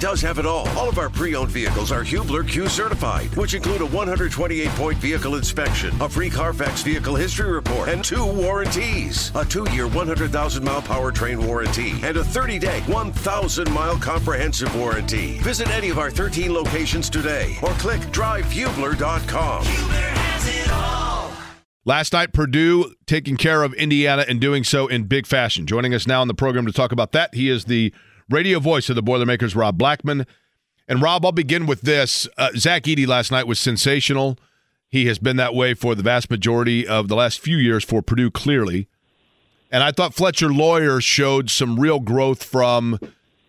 does have it all. All of our pre-owned vehicles are Hubler Q certified, which include a 128-point vehicle inspection, a free Carfax vehicle history report, and two warranties. A two-year 100,000-mile powertrain warranty and a 30-day 1,000-mile comprehensive warranty. Visit any of our 13 locations today or click drivehubler.com. Hubler has it all. Last night, Purdue taking care of Indiana and doing so in big fashion. Joining us now on the program to talk about that, he is the radio voice of the Boilermakers, Rob Blackman. And Rob, I'll begin with this. Uh, Zach Edey last night was sensational. He has been that way for the vast majority of the last few years for Purdue, clearly. And I thought Fletcher Loyer showed some real growth from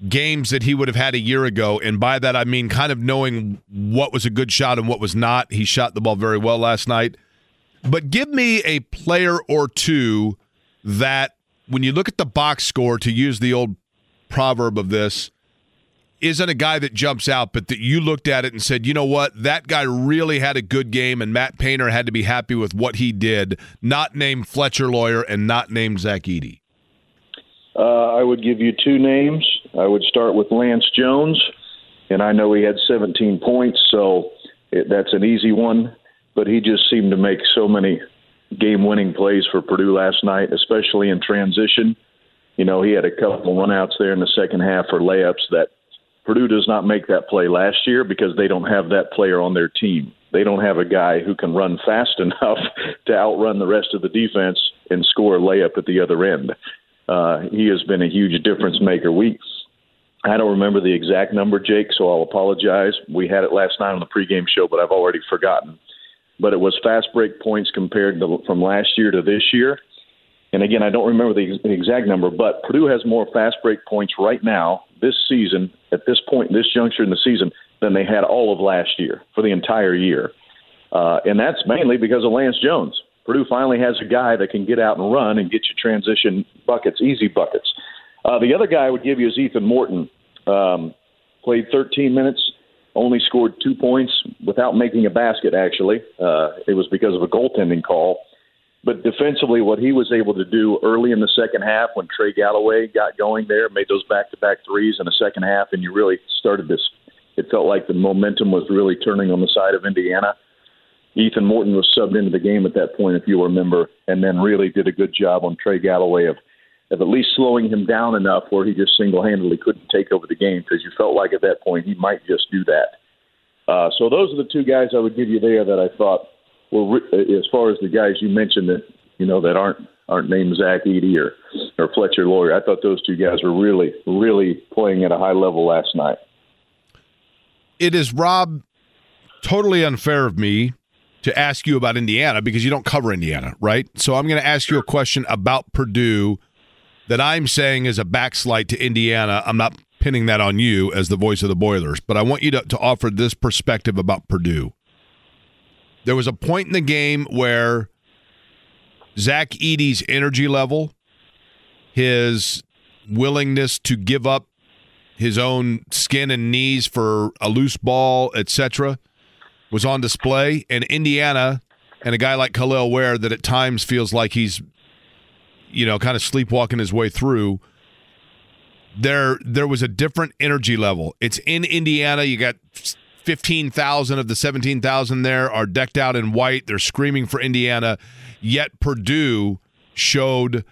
games that he would have had a year ago. And by that, I mean kind of knowing what was a good shot and what was not. He shot the ball very well last night. But give me a player or two that, when you look at the box score, to use the old proverb of this, isn't a guy that jumps out, but that you looked at it and said, you know what, that guy really had a good game, and Matt Painter had to be happy with what he did, not named Fletcher Loyer and not named Zach Edey? Uh, I would give you two names. I would start with Lance Jones, and I know he had 17 points, so it, that's an easy one. But he just seemed to make so many game-winning plays for Purdue last night, especially in transition. You know, he had a couple runouts there in the second half for layups that Purdue does not make that play last year because they don't have that player on their team. They don't have a guy who can run fast enough to outrun the rest of the defense and score a layup at the other end. Uh, he has been a huge difference maker. We, I don't remember the exact number, Jake, so I'll apologize. We had it last night on the pregame show, but I've already forgotten. But it was fast break points compared to from last year to this year. And again, I don't remember the, exact number, but Purdue has more fast break points right now this season, at this point, this juncture in the season, than they had all of last year for the entire year. Uh, and that's mainly because of Lance Jones. Purdue finally has a guy that can get out and run and get you transition buckets, easy buckets. Uh, the other guy I would give you is Ethan Morton. Um, played 13 minutes, only scored two points without making a basket, actually. Uh, it was because of a goaltending call. But defensively, what he was able to do early in the second half when Trey Galloway got going there, made those back to back threes in the second half, and you really started this. It felt like the momentum was really turning on the side of Indiana. Ethan Morton was subbed into the game at that point, if you remember, and then really did a good job on Trey Galloway of, of at least slowing him down enough where he just single handedly couldn't take over the game because you felt like at that point he might just do that. Uh, so those are the two guys I would give you there that I thought well, uh, as far as the guys you mentioned that you know that aren't aren't named Zach Edey or or Fletcher Loyer. I thought those two guys were really really playing at a high level last night. It is Rob totally unfair of me to ask you about Indiana because you don't cover Indiana, right? So I'm going to ask you a question about Purdue that I'm saying is a backslide to Indiana. I'm not pinning that on you as the voice of the Boilers, but I want you to, to offer this perspective about Purdue. There was a point in the game where Zach Edey's energy level, his willingness to give up his own skin and knees for a loose ball, etc., was on display. And Indiana and a guy like Kel'el Ware that at times feels like he's, you know, kind of sleepwalking his way through. There, there was a different energy level. It's in Indiana. You got 15,000 of the 17,000 there are decked out in white. They're screaming for Indiana. Yet Purdue showed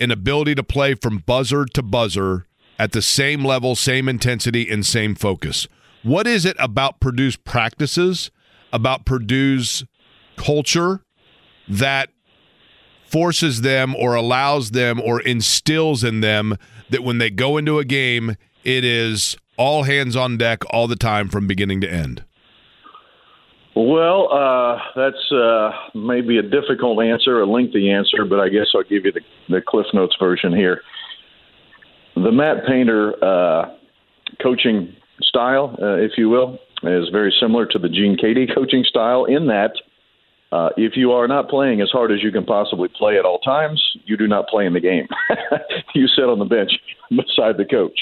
an ability to play from buzzer to buzzer at the same level, same intensity, and same focus. What is it about Purdue's practices, about Purdue's culture that forces them or allows them or instills in them that when they go into a game, it is all hands on deck all the time from beginning to end? Well, uh, that's uh, maybe a difficult answer, a lengthy answer, but I guess I'll give you the, the Cliff Notes version here. The Matt Painter uh, coaching style, uh, if you will, is very similar to the Gene Keady coaching style in that uh, if you are not playing as hard as you can possibly play at all times, you do not play in the game. you sit on the bench beside the coach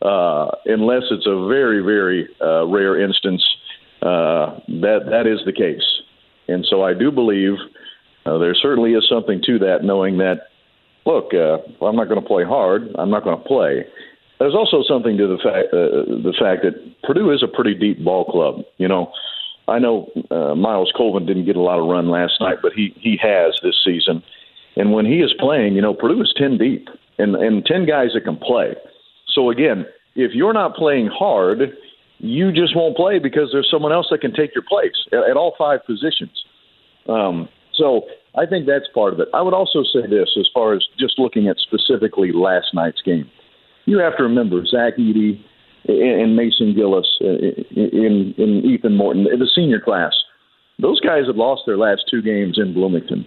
uh, unless it's a very, very uh, rare instance. Uh, that that is the case, and so I do believe uh, there certainly is something to that. Knowing that, look, uh, I'm not going to play hard. I'm not going to play. there's also something to the fact the fact that Purdue is a pretty deep ball club. You know, I know uh, Myles Colvin didn't get a lot of run last night, but he he has this season. And when he is playing, you know, Purdue is ten deep and and ten guys that can play. So again, if you're not playing hard, you just won't play because there's someone else that can take your place at, at all five positions. Um, so I think that's part of it. I would also say this as far as just looking at specifically last night's game. You have to remember Zach Edey and Mason Gillis, uh, in, in Ethan Morton, the senior class. Those guys have lost their last two games in Bloomington.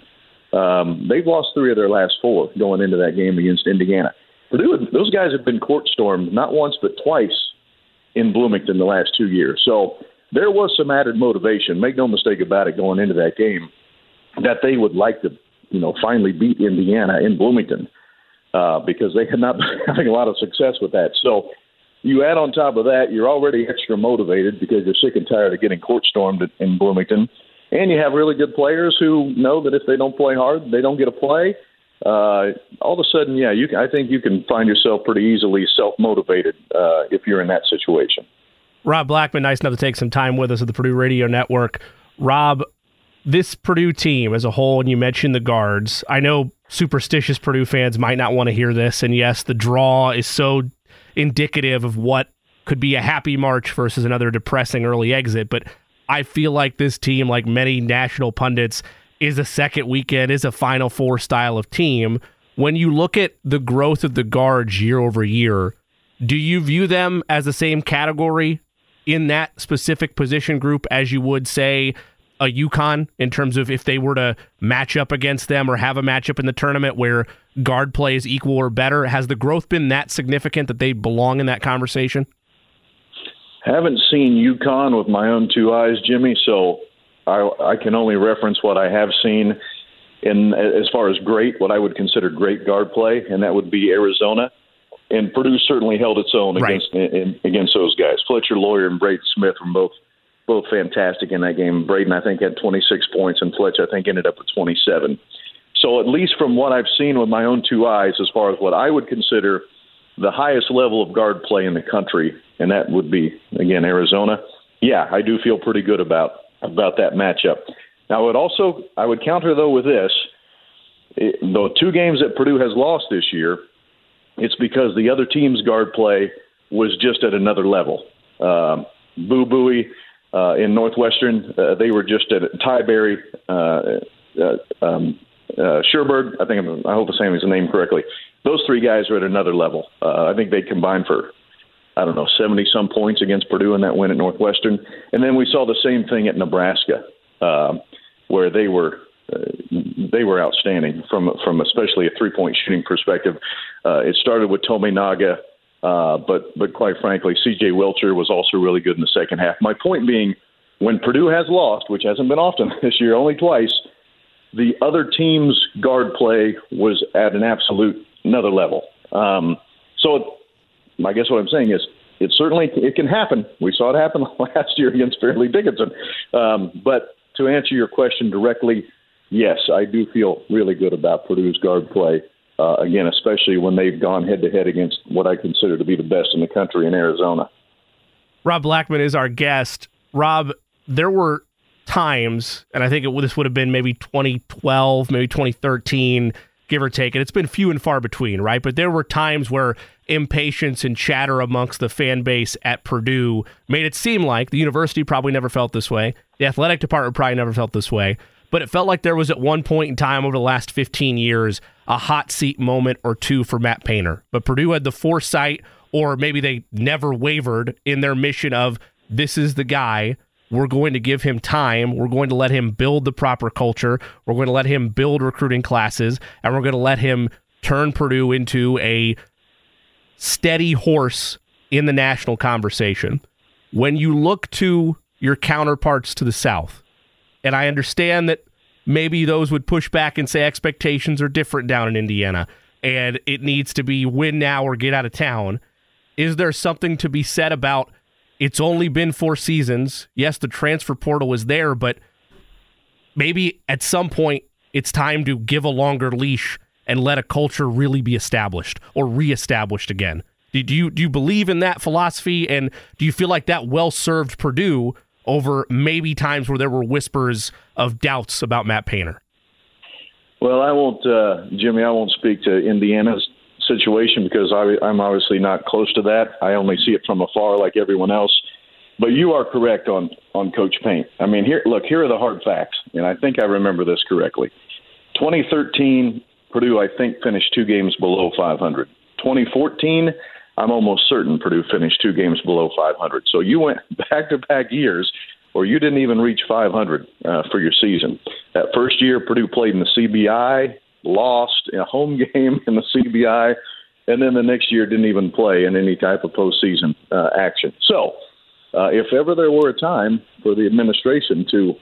Um, they've lost three of their last four going into that game against Indiana. Purdue, those guys have been court stormed not once but twice in Bloomington the last two years. So there was some added motivation. Make no mistake about it, going into that game, that they would like to, you know, finally beat Indiana in Bloomington uh, because they had not been having a lot of success with that. So you add on top of that, you're already extra motivated because you're sick and tired of getting court stormed in Bloomington, and you have really good players who know that if they don't play hard, they don't get a play. Uh, all of a sudden, yeah, you. Can, I think you can find yourself pretty easily self motivated uh, if you're in that situation. Rob Blackman, nice enough to take some time with us at the Purdue Radio Network. Rob, this Purdue team as a whole, and you mentioned the guards. I know superstitious Purdue fans might not want to hear this, and yes, the draw is so indicative of what could be a happy March versus another depressing early exit. But I feel like this team, like many national pundits, is a second weekend, is a Final Four style of team. When you look at the growth of the guards year over year, do you view them as the same category in that specific position group as you would say a UConn in terms of if they were to match up against them or have a matchup in the tournament where guard play is equal or better? Has the growth been that significant that they belong in that conversation? Haven't seen UConn with my own two eyes, Jimmy. So I, I can only reference what I have seen in as far as great, what I would consider great guard play, and that would be Arizona. And Purdue certainly held its own right. against in, against those guys. Fletcher Loyer and Braden Smith were both both fantastic in that game. Braden, I think, had 26 points, and Fletch, I think, ended up with 27. So, at least from what I've seen with my own two eyes, as far as what I would consider the highest level of guard play in the country, and that would be again Arizona. Yeah, I do feel pretty good about about that matchup. Now, I would also I would counter though with this: it, the two games that Purdue has lost this year, it's because the other team's guard play was just at another level. Um, Boo Buie uh, in Northwestern. Uh, they were just at Tyree, uh, uh, um, uh, Sherberg. I think I'm, I hope I'm saying his name correctly. Those three guys are at another level. Uh, I think they combined for I don't know, 70 some points against Purdue in that win at Northwestern. And then we saw the same thing at Nebraska, uh, where they were uh, they were outstanding from from especially a three point shooting perspective. Uh, it started with Tominaga, uh, but but quite frankly, C.J. Wilcher was also really good in the second half. My point being, when Purdue has lost, which hasn't been often this year, only twice, the other team's guard play was at an absolute another level. Um, so, I guess what I'm saying is, it certainly it can happen. We saw it happen last year against Fairleigh Dickinson. Um, but to answer your question directly, yes, I do feel really good about Purdue's guard play uh, again, especially when they've gone head to head against what I consider to be the best in the country in Arizona. Rob Blackman is our guest. Rob, there were times, and I think it, this would have been maybe 2012, maybe 2013, give or take, and it's been few and far between, right? But there were times where impatience and chatter amongst the fan base at Purdue made it seem like the university probably never felt this way, the athletic department probably never felt this way, but it felt like there was at one point in time over the last 15 years a hot seat moment or two for Matt Painter. But Purdue had the foresight, or maybe they never wavered in their mission of this is the guy. We're going to give him time. We're going to let him build the proper culture. We're going to let him build recruiting classes, and we're going to let him turn Purdue into a steady horse in the national conversation. When you look to your counterparts to the South, and I understand that maybe those would push back and say expectations are different down in Indiana and it needs to be win now or get out of town. Is there something to be said about it's only been four seasons? Yes, the transfer portal is there, but maybe at some point it's time to give a longer leash and let a culture really be established or reestablished again. Do, you do you believe in that philosophy, and do you feel like that well served Purdue over maybe times where there were whispers of doubts about Matt Painter? Well, I won't, uh, Jimmy. I won't speak to Indiana's situation because I, I'm obviously not close to that. I only see it from afar, like everyone else. But you are correct on on Coach Paint. I mean, here, look, here are the hard facts, and I think I remember this correctly. 2013, Purdue, I think, finished two games below 500. 2014, I'm almost certain Purdue finished two games below 500. So you went back to back years where you didn't even reach 500 uh, for your season. That first year, Purdue played in the CBI, lost in a home game in the CBI, and then the next year didn't even play in any type of postseason uh, action. So, uh, if ever there were a time for the administration to,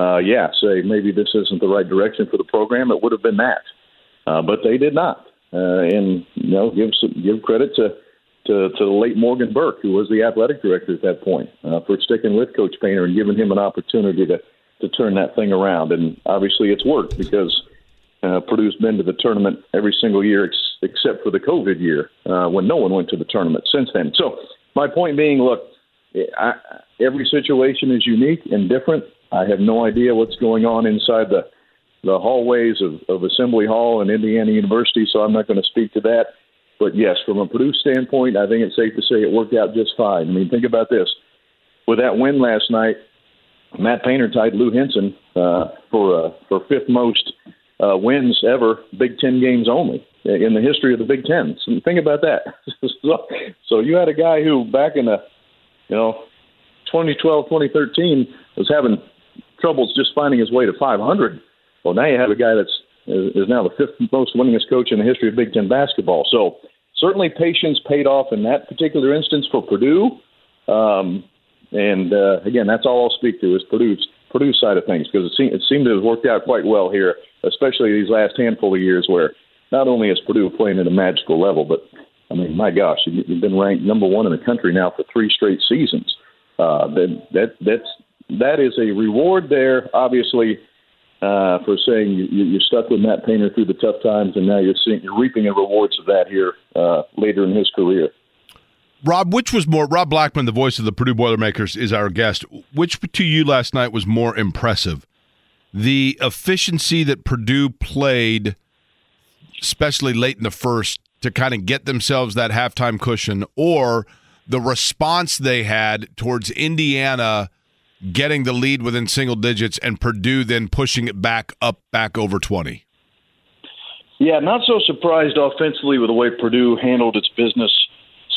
uh, yeah, say maybe this isn't the right direction for the program, it would have been that. Uh, but they did not. Uh, and you know, give give credit to, to to the late Morgan Burke, who was the athletic director at that point, uh, for sticking with Coach Painter and giving him an opportunity to to turn that thing around. And obviously, it's worked because uh, Purdue's been to the tournament every single year ex- except for the COVID year uh, when no one went to the tournament since then. So my point being, look, I, every situation is unique and different. I have no idea what's going on inside the the hallways of, of Assembly Hall and Indiana University, so I'm not going to speak to that. But yes, from a Purdue standpoint, I think it's safe to say it worked out just fine. I mean, think about this: with that win last night, Matt Painter tied Lou Henson uh, for uh, for fifth most uh, wins ever, Big Ten games only in the history of the Big Ten. So think about that. so, so you had a guy who back in the, you know, 2012, 2013 was having troubles just finding his way to 500. Well, now you have a guy that's is now the fifth most winningest coach in the history of Big Ten basketball. So certainly patience paid off in that particular instance for Purdue. Um, and uh, again, that's all I'll speak to is Purdue's Purdue side of things because it, seemed it seemed to have worked out quite well here, especially these last handful of years where not only is Purdue playing at a magical level, but I mean, my gosh, you've been ranked number one in the country now for three straight seasons. Uh, that that that's that is a reward there, obviously, uh, for saying you, you stuck with Matt Painter through the tough times, and now you're seeing you're reaping the rewards of that here uh, later in his career. Rob, which was more Rob Blackman, the voice of the Purdue Boilermakers, is our guest. Which to you last night was more impressive? The efficiency that Purdue played, especially late in the first, to kind of get themselves that halftime cushion, or the response they had towards Indiana getting the lead within single digits and Purdue then pushing it back up back over 20. Yeah, not so surprised offensively with the way Purdue handled its business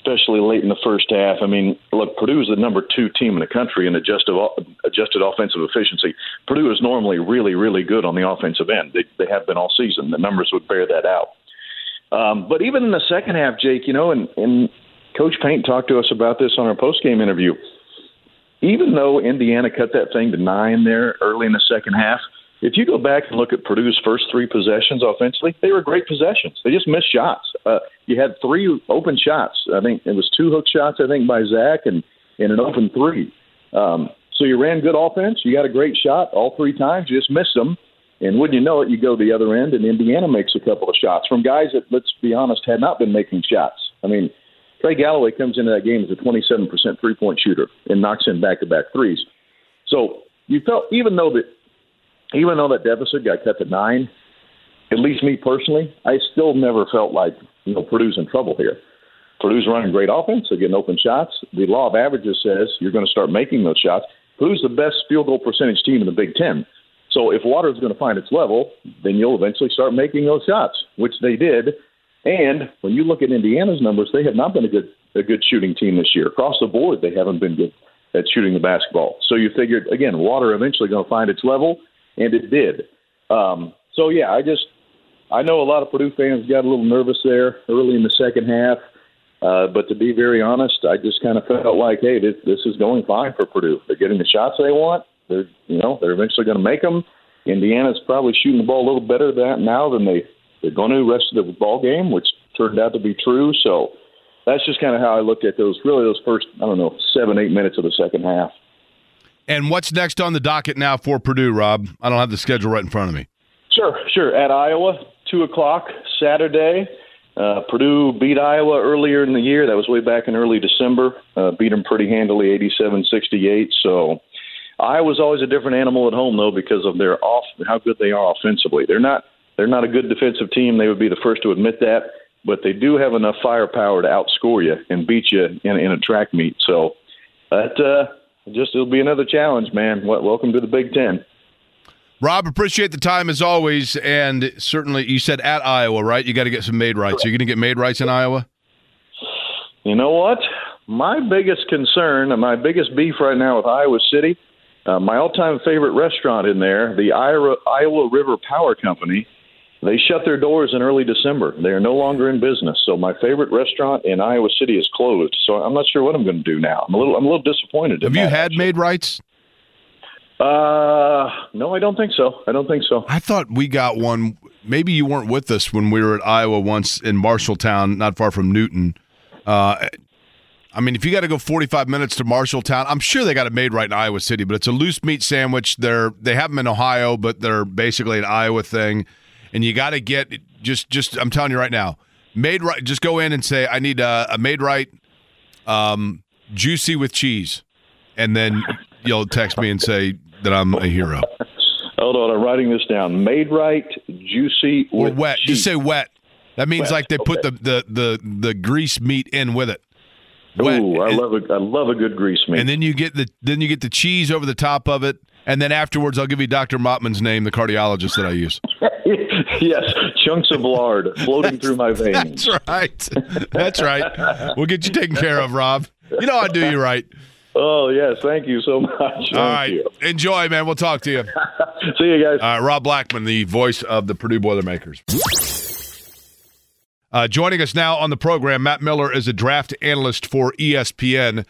especially late in the first half. I mean, look, Purdue is the number two team in the country in adjusted adjusted offensive efficiency. Purdue is normally really, really good on the offensive end. They, they have been all season. The numbers would bear that out. Um, but even in the second half, Jake, you know, and, and Coach Paint talked to us about this on our post game interview. Even though Indiana cut that thing to nine there early in the second half, if you go back and look at Purdue's first three possessions offensively, they were great possessions. They just missed shots. Uh, you had three open shots. I think it was two hook shots, I think, by Zach and, and an open three. Um, so you ran good offense. You got a great shot all three times. You just missed them. And wouldn't you know it, you go the other end, and Indiana makes a couple of shots from guys that, let's be honest, had not been making shots. I mean, Trey Galloway comes into that game as a 27% three point shooter and knocks in back to back threes. So you felt, even though that even though that deficit got cut to nine, at least me personally, I still never felt like you know Purdue's in trouble here. Purdue's running great offense, they're getting open shots. The law of averages says you're going to start making those shots. Purdue's the best field goal percentage team in the Big Ten. So if water is going to find its level, then you'll eventually start making those shots, which they did. And when you look at Indiana's numbers, they have not been a good a good shooting team this year. Across the board, they haven't been good at shooting the basketball. So you figured again, water eventually going to find its level and it did. Um, so yeah, I just I know a lot of Purdue fans got a little nervous there early in the second half. Uh, but to be very honest, I just kind of felt like, hey, this, this is going fine for Purdue. They're getting the shots they want. They're, you know, they're eventually going to make them. Indiana's probably shooting the ball a little better than now than they they're going to rest of the ball game, which turned out to be true. So that's just kind of how I looked at those. Really, those first I don't know seven eight minutes of the second half. And what's next on the docket now for Purdue, Rob? I don't have the schedule right in front of me. Sure, sure. At Iowa, two o'clock Saturday, Uh, Purdue beat Iowa earlier in the year. That was way back in early December. Uh, beat them pretty handily, 87-68. So Iowa's always a different animal at home, though, because of their off how good they are offensively. They're not they're not a good defensive team. They would be the first to admit that, but they do have enough firepower to outscore you and beat you in, in a track meet. So that uh, just it'll be another challenge, man. Welcome to the Big Ten. Rob, appreciate the time as always, and certainly you said at Iowa, right? You got to get some Maid-Rites. Are You're going to get Maid-Rites in Iowa. You know what? My biggest concern and my biggest beef right now with Iowa City, uh, my all-time favorite restaurant in there, the Iowa, Iowa River Power Company, they shut their doors in early December. They are no longer in business. So my favorite restaurant in Iowa City is closed. So I'm not sure what I'm going to do now. I'm a little I'm a little disappointed. Have you had actually. Maid-Rites? Uh, no, I don't think so. I don't think so. I thought we got one. Maybe you weren't with us when we were at Iowa once in Marshalltown, not far from Newton. Uh, I mean, if you got to go 45 minutes to Marshalltown, I'm sure they got it Maid-Rite in Iowa City, but it's a loose meat sandwich. They're they have them in Ohio, but they're basically an Iowa thing, and you got to get just just. I'm telling you right now, Maid-Rite. Just go in and say, I need a, a Maid-Rite, um, juicy with cheese, and then you'll text me and say that I'm a hero. Hold on, I'm writing this down. Maid-Rite, juicy or with wet. cheese. Just say wet. That means Wet, like they put the, the the the grease meat in with it. Wet. Ooh, I and, love a I love a good grease meat. and then you get the then you get the cheese over the top of it, and then afterwards I'll give you Dr. Mottman's name, the cardiologist that I use. yes, chunks of lard floating through my veins. That's right. That's right. We'll get you taken care of, Rob. You know I do you right. Oh yes, thank you so much. All Thank right. you. Enjoy, man. We'll talk to you. See you guys. All right, Rob Blackman, the voice of the Purdue Boilermakers. Uh, joining us now on the program, Matt Miller is a draft analyst for ESPN.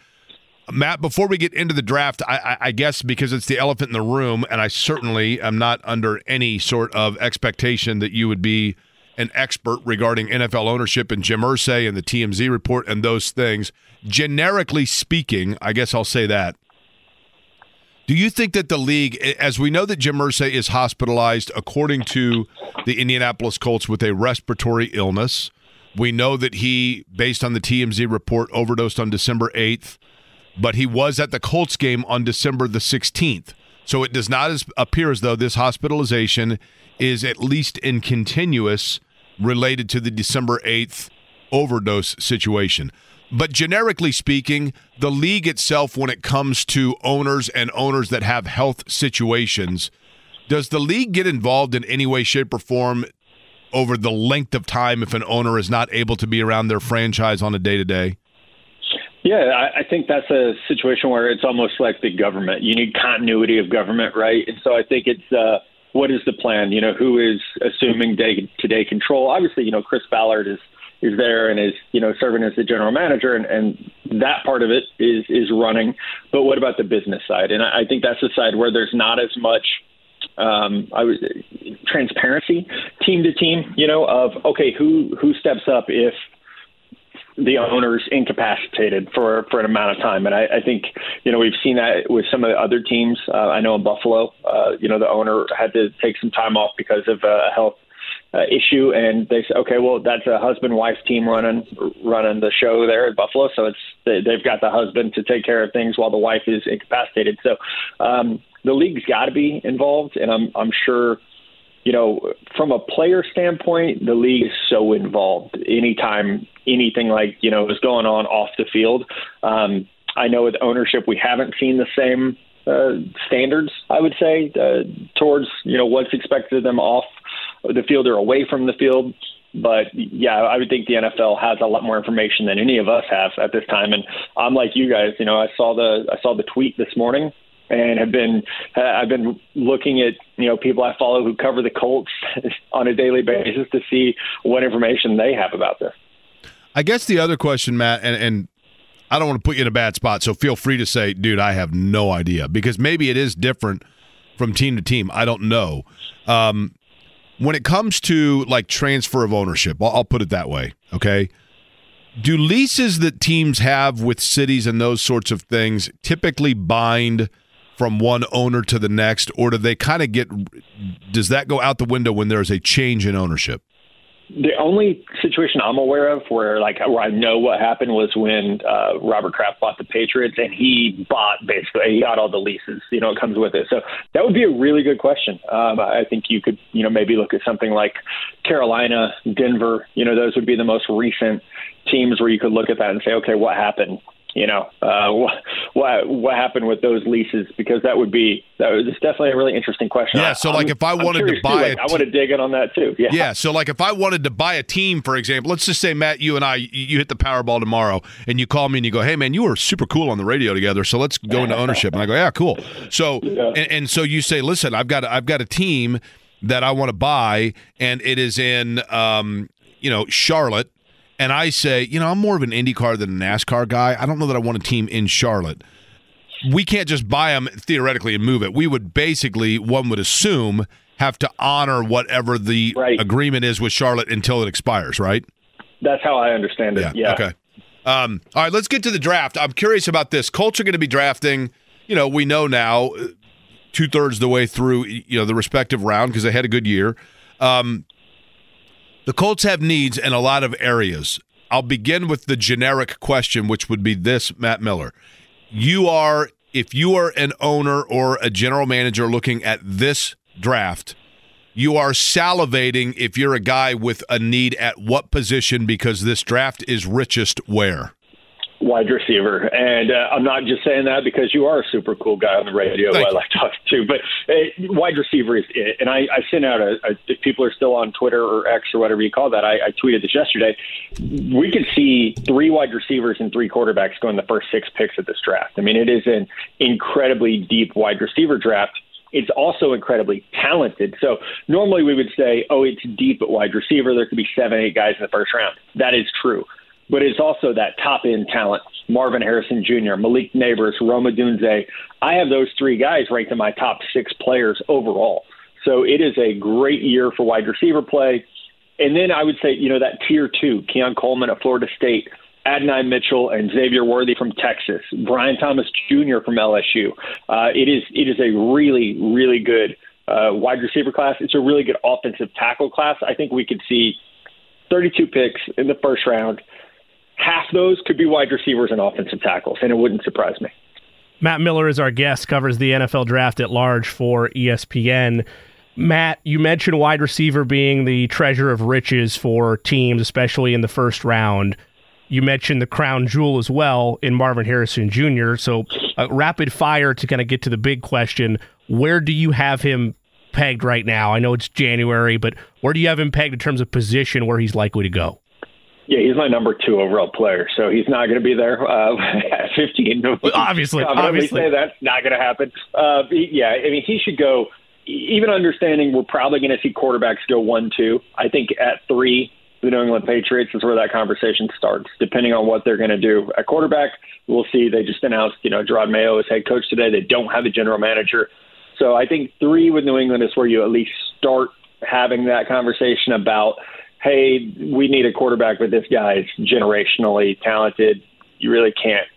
Matt, before we get into the draft, I, I, guess because it's the elephant in the room, and I certainly am not under any sort of expectation that you would be an expert regarding NFL ownership and Jim Irsay and the TMZ report and those things. Generically speaking, I guess I'll say that. Do you think that the league, as we know that Jim Irsay is hospitalized according to the Indianapolis Colts with a respiratory illness, we know that he, based on the TMZ report, overdosed on December 8th, but he was at the Colts game on December the 16th. So it does not as, appear as though this hospitalization is at least in continuous related to the December 8th overdose situation. But generically speaking, the league itself, when it comes to owners and owners that have health situations, does the league get involved in any way, shape, or form over the length of time if an owner is not able to be around their franchise on a day to day? Yeah, I, I think that's a situation where it's almost like the government. You need continuity of government, right? And so I think it's uh, what is the plan? You know, who is assuming day to day control? Obviously, you know, Chris Ballard is is there and is you know serving as the general manager, and, and that part of it is is running. But what about the business side? And I, I think that's the side where there's not as much um, I was transparency team to team. You know, of okay, who who steps up if the owner's incapacitated for for an amount of time, and I, I think you know we've seen that with some of the other teams. Uh, I know in Buffalo, uh, you know the owner had to take some time off because of a health uh, issue, and they said, okay, well that's a husband wife team running running the show there at Buffalo, so it's they, they've got the husband to take care of things while the wife is incapacitated. So um, the league's got to be involved, and I'm I'm sure you know, from a player standpoint, the league is so involved. Anytime anything like you know is going on off the field, um, I know with ownership we haven't seen the same uh, standards. I would say uh, towards you know what's expected of them off the field or away from the field. But yeah, I would think the NFL has a lot more information than any of us have at this time. And I'm like you guys, you know, I saw the I saw the tweet this morning and have been uh, I've been looking at you know people I follow who cover the Colts on a daily basis to see what information they have about this. I guess the other question, Matt, and, and I don't want to put you in a bad spot, so feel free to say, dude, I have no idea because maybe it is different from team to team. I don't know. Um, when it comes to like transfer of ownership, I'll, I'll put it that way. Okay. Do leases that teams have with cities and those sorts of things typically bind from one owner to the next, or do they kind of get? Does that go out the window when there is a change in ownership? the only situation I'm aware of where like where I know what happened was when uh, Robert Kraft bought the Patriots and he bought basically he got all the leases. You know, it comes with it. So that would be a really good question. Um, I think you could you know maybe look at something like Carolina, Denver. You know, those would be the most recent teams where you could look at that and say, okay, what happened? You know uh, what, what what happened with those leases because that would be that was definitely a really interesting question. Yeah, so like I'm, if I wanted to buy, too, like, I want to dig in on that too. Yeah, yeah. So like if I wanted to buy a team, for example, let's just say Matt, you and I, you hit the Powerball tomorrow, and you call me and you go, "Hey man, you were super cool on the radio together, so let's go into ownership." And I go, "Yeah, cool." So yeah. and, and so you say, "Listen, I've got I've got a team." That I want to buy, and it is in, um, you know, Charlotte, and I say, you know, I'm more of an IndyCar than a NASCAR guy. I don't know that I want a team in Charlotte. We can't just buy them theoretically and move it. We would basically, one would assume, have to honor whatever the right. agreement is with Charlotte until it expires, right? That's how I understand it. Yeah. yeah. Okay. Um, all right, let's get to the draft. I'm curious about this. Colts are going to be drafting. You know, we know now, uh, two thirds the way through, you know, the respective round because they had a good year. Um, the Colts have needs in a lot of areas. I'll begin with the generic question, which would be this Matt Miller. You are, if you are an owner or a general manager looking at this draft, you are salivating if you're a guy with a need at what position because this draft is richest where? Wide receiver. And uh, I'm not just saying that because you are a super cool guy on the radio Thank I like talking to, but uh, wide receiver is it. And I, I sent out a, a, if people are still on Twitter or X or whatever you call that, I, I tweeted this yesterday. We could see three wide receivers and three quarterbacks going the first six picks of this draft. I mean, it is an incredibly deep wide receiver draft it's also incredibly talented. So normally we would say, oh, it's deep at wide receiver. There could be seven, eight guys in the first round. That is true but it's also that top end talent. Marvin Harrison Jr., Malik Nabers, Rome Odunze. I have those three guys ranked in my top six players overall. So it is a great year for wide receiver play. And then I would say, you know, that tier two, Keon Coleman at Florida State, Adonai Mitchell and Xavier Worthy from Texas, Brian Thomas Jr. from LSU. Uh, it is it is a really really good uh, wide receiver class. It's a really good offensive tackle class. I think we could see 32 picks in the first round half those could be wide receivers and offensive tackles, and it wouldn't surprise me. Matt Miller is our guest, covers the NFL draft at large for ESPN. Matt, you mentioned wide receiver being the treasure of riches for teams, especially in the first round. You mentioned the crown jewel as well in Marvin Harrison Jr. So, uh, rapid fire to kind of get to the big question where do you have him pegged right now? I know it's January, but where do you have him pegged in terms of position where he's likely to go? Yeah, he's my number two overall player, so he's not going to be there uh, at 15. obviously, obviously, say that's not going to happen. Uh, yeah, I mean, he should go. Even understanding we're probably going to see quarterbacks go one, two. I think at three, the New England Patriots is where that conversation starts. Depending on what they're going to do at quarterback, we'll see. They just announced, you know, Jerod Mayo is head coach today. They don't have a general manager, so I think three with New England is where you at least start having that conversation about hey, we need a quarterback, but this guy is generationally talented. You really can't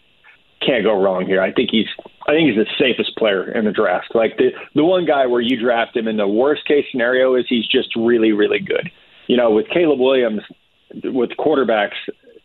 can't go wrong here. I think he's I think he's the safest player in the draft. Like the the one guy where you draft him in the worst case scenario is he's just really really good. You know, with Caleb Williams, with quarterbacks,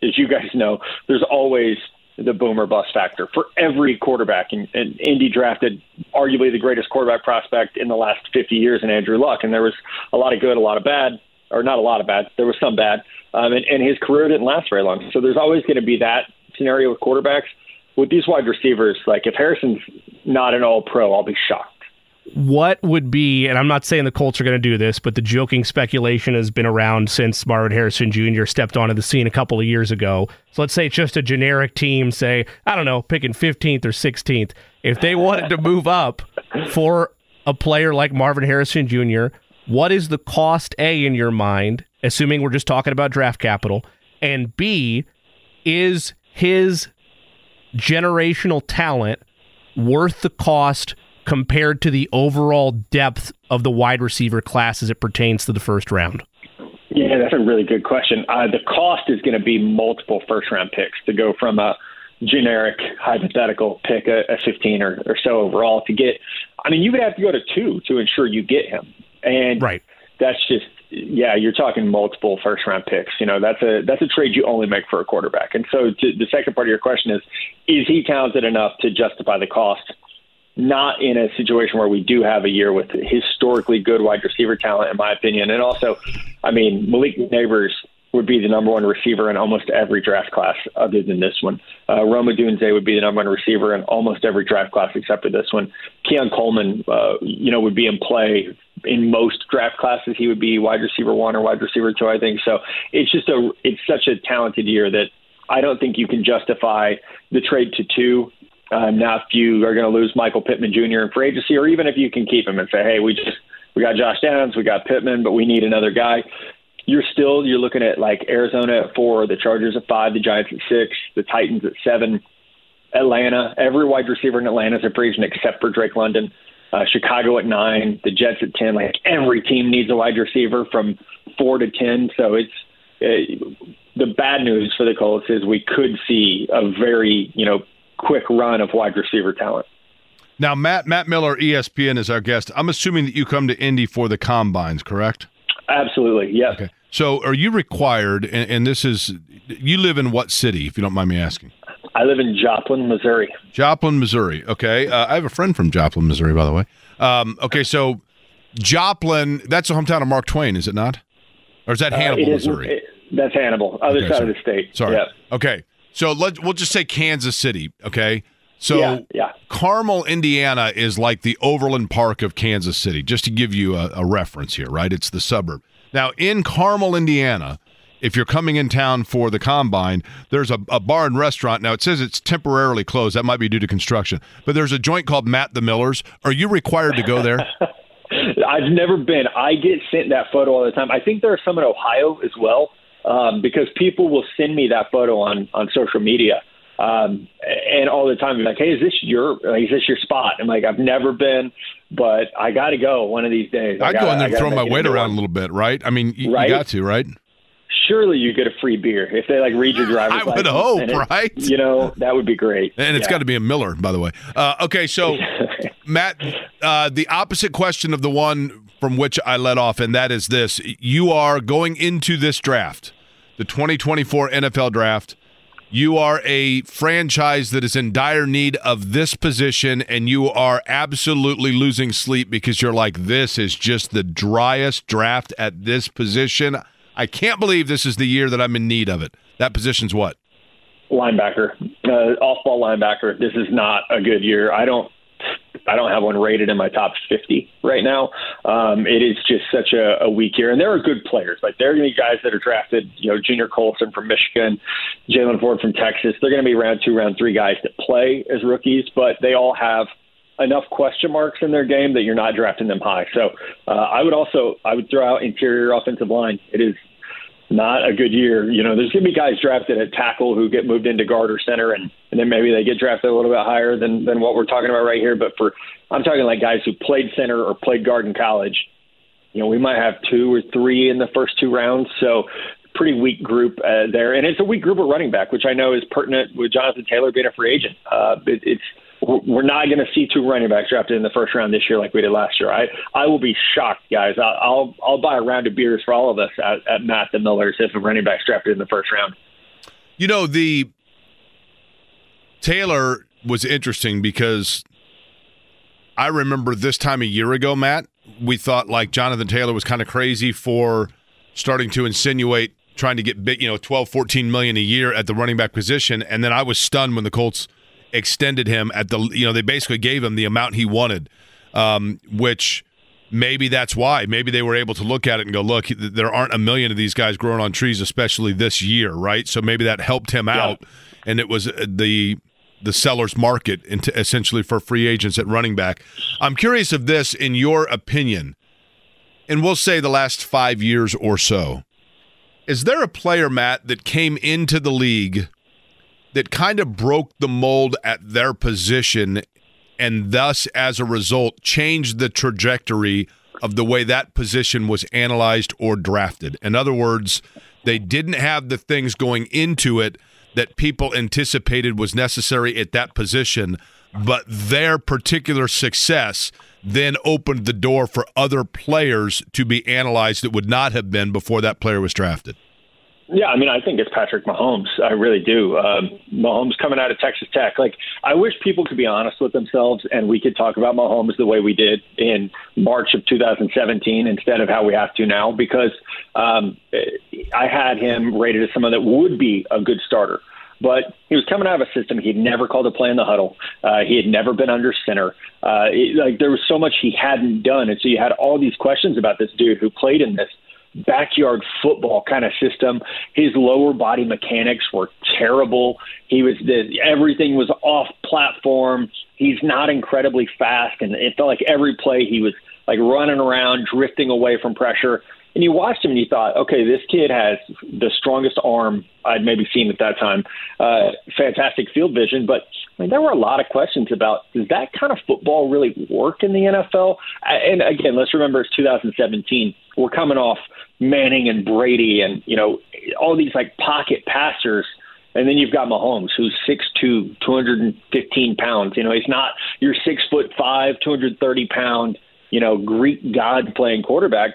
as you guys know, there's always the boomer bust factor for every quarterback. And, and Indy drafted arguably the greatest quarterback prospect in the last 50 years in Andrew Luck, and there was a lot of good, a lot of bad or not a lot of bad. There was some bad, um, and, and his career didn't last very long. So there's always going to be that scenario with quarterbacks. With these wide receivers, like if Harrison's not an All Pro, I'll be shocked. What would be, and I'm not saying the Colts are going to do this, but the joking speculation has been around since Marvin Harrison Jr. stepped onto the scene a couple of years ago. So let's say it's just a generic team, say, I don't know, picking 15th or 16th. If they wanted to move up for a player like Marvin Harrison Jr., what is the cost A in your mind, assuming we're just talking about draft capital? And B, is his generational talent worth the cost compared to the overall depth of the wide receiver class as it pertains to the first round? Yeah, that's a really good question. Uh, the cost is going to be multiple first round picks to go from a generic hypothetical pick, a, a 15 or, or so overall, to get. I mean, you would have to go to two to ensure you get him. And right. that's just yeah, you're talking multiple first round picks. You know, that's a that's a trade you only make for a quarterback. And so to, the second part of your question is, is he talented enough to justify the cost? Not in a situation where we do have a year with historically good wide receiver talent, in my opinion. And also, I mean, Malik Nabers would be the number one receiver in almost every draft class other than this one. Uh, Rome Odunze would be the number one receiver in almost every draft class except for this one. Keon Coleman, uh, you know, would be in play in most draft classes. He would be wide receiver one or wide receiver two, I think. So it's just a it's such a talented year that I don't think you can justify the trade to two. Uh, now, if you are going to lose Michael Pittman Jr. in free agency, or even if you can keep him and say, hey, we just we got Josh Downs, we got Pittman, but we need another guy you're still you're looking at like Arizona at four, the Chargers at five, the Giants at six, the Titans at seven, Atlanta. Every wide receiver in Atlanta is a free agent except for Drake London. Uh, Chicago at nine, the Jets at ten. Like every team needs a wide receiver from four to ten. So it's uh, the bad news for the Colts is we could see a very you know quick run of wide receiver talent. Now, Matt Matt Miller, ESPN, is our guest. I'm assuming that you come to Indy for the combines, correct? Absolutely, Yeah. Okay. So, are you required? And, and, this is you live in what city, if you don't mind me asking? I live in Joplin, Missouri. Joplin, Missouri. Okay, uh, I have a friend from Joplin, Missouri, by the way. Um, okay, so Joplin, that's the hometown of Mark Twain, is it not? Or is that uh, Hannibal, uh, Missouri? It, that's Hannibal, other okay, side sorry. of the state. Sorry. Okay, so let we'll just say Kansas City. Okay. So yeah, yeah. Carmel, Indiana is like the Overland Park of Kansas City, just to give you a, a reference here, right? It's the suburb. Now, in Carmel, Indiana, if you're coming in town for the combine, there's a, a, bar and restaurant. Now it says it's temporarily closed. That might be due to construction, but there's a joint called Matt the Millers. Are you required to go there? I've never been. I get sent that photo all the time. I think there are some in Ohio as well, um, because people will send me that photo on on social media. Um, and all the time, like, hey, is this your is this your spot? I'm like, I've never been, but I got to go one of these days. I, I go in there and throw my weight around a little bit, right? I mean, you, right? you got to, right? Surely you get a free beer if they like read your driver's I would hope, it, right? You know that would be great. And it's yeah. got to be a Miller, by the way. Uh, okay, so Matt, uh, the opposite question of the one from which I let off, and that is this: You are going into this draft, the 2024 NFL draft you are a franchise that is in dire need of this position, and you are absolutely losing sleep because you're like, this is just the driest draft at this position. I can't believe this is the year that I'm in need of it. That position's what? Linebacker, uh, off-ball linebacker. This is not a good year. I don't I don't have one rated in my top 50 right now. Um, it is just such a, a weak year, and there are good players. Like there are going to be guys that are drafted. You know, Junior Colson from Michigan, Jaylan Ford from Texas. They're going to be round two, round three guys that play as rookies, but they all have enough question marks in their game that you're not drafting them high. So uh, I would also I would throw out interior offensive line. It is not a good year. You know, there's going to be guys drafted at tackle who get moved into guard or center, and and then maybe they get drafted a little bit higher than than what we're talking about right here. But for I'm talking like guys who played center or played guard in college. You know, we might have two or three in the first two rounds. So pretty weak group uh, there, and it's a weak group of running back, which I know is pertinent with Jonathan Taylor being a free agent. Uh, it, it's we're not going to see two running backs drafted in the first round this year like we did last year. I I will be shocked, guys. I'll I'll, I'll buy a round of beers for all of us at, at Matt the Millers if a running back's drafted in the first round. You know the Taylor was interesting because I remember this time a year ago, Matt. We thought like Jonathan Taylor was kind of crazy for starting to insinuate trying to get big, you know, 12, 14 million a year at the running back position. And then I was stunned when the Colts – extended him at the you know they basically gave him the amount he wanted, um, which maybe that's why. Maybe they were able to look at it and go, look, there aren't a million of these guys growing on trees, especially this year, right? So maybe that helped him out, and it was uh, the the seller's market into essentially for free agents at running back. I'm curious of this, in your opinion, and we'll say the last five years or so. Is there a player, Matt, that came into the league that kind of broke the mold at their position and thus as a result changed the trajectory of the way that position was analyzed or drafted. In other words, they didn't have the things going into it that people anticipated was necessary at that position, but their particular success then opened the door for other players to be analyzed that would not have been before that player was drafted. Yeah, I mean, I think it's Patrick Mahomes. I really do. Um, Mahomes coming out of Texas Tech. Like, I wish people could be honest with themselves and we could talk about Mahomes the way we did in March of 2017 instead of how we have to now, because um, I had him rated as someone that would be a good starter. But he was coming out of a system he'd never called a play in the huddle. Uh, he had never been under center. Uh, it, like there was so much he hadn't done, and so you had all these questions about this dude who played in this backyard football kind of system. His lower body mechanics were terrible. He was the, everything was off platform. He's not incredibly fast, and it felt like every play he was like running around, drifting away from pressure. And you watched him and you thought, okay, this kid has the strongest arm I'd maybe seen at that time. Uh, fantastic field vision, but I mean, there were a lot of questions about does that kind of football really work in the NFL? And again, let's remember it's 2017. We're coming off Manning and Brady and you know all these like pocket passers. And then you've got Mahomes, who's 6'2", 215 pounds. You know, he's not your six foot five, 230 pound, you know, Greek god playing quarterback.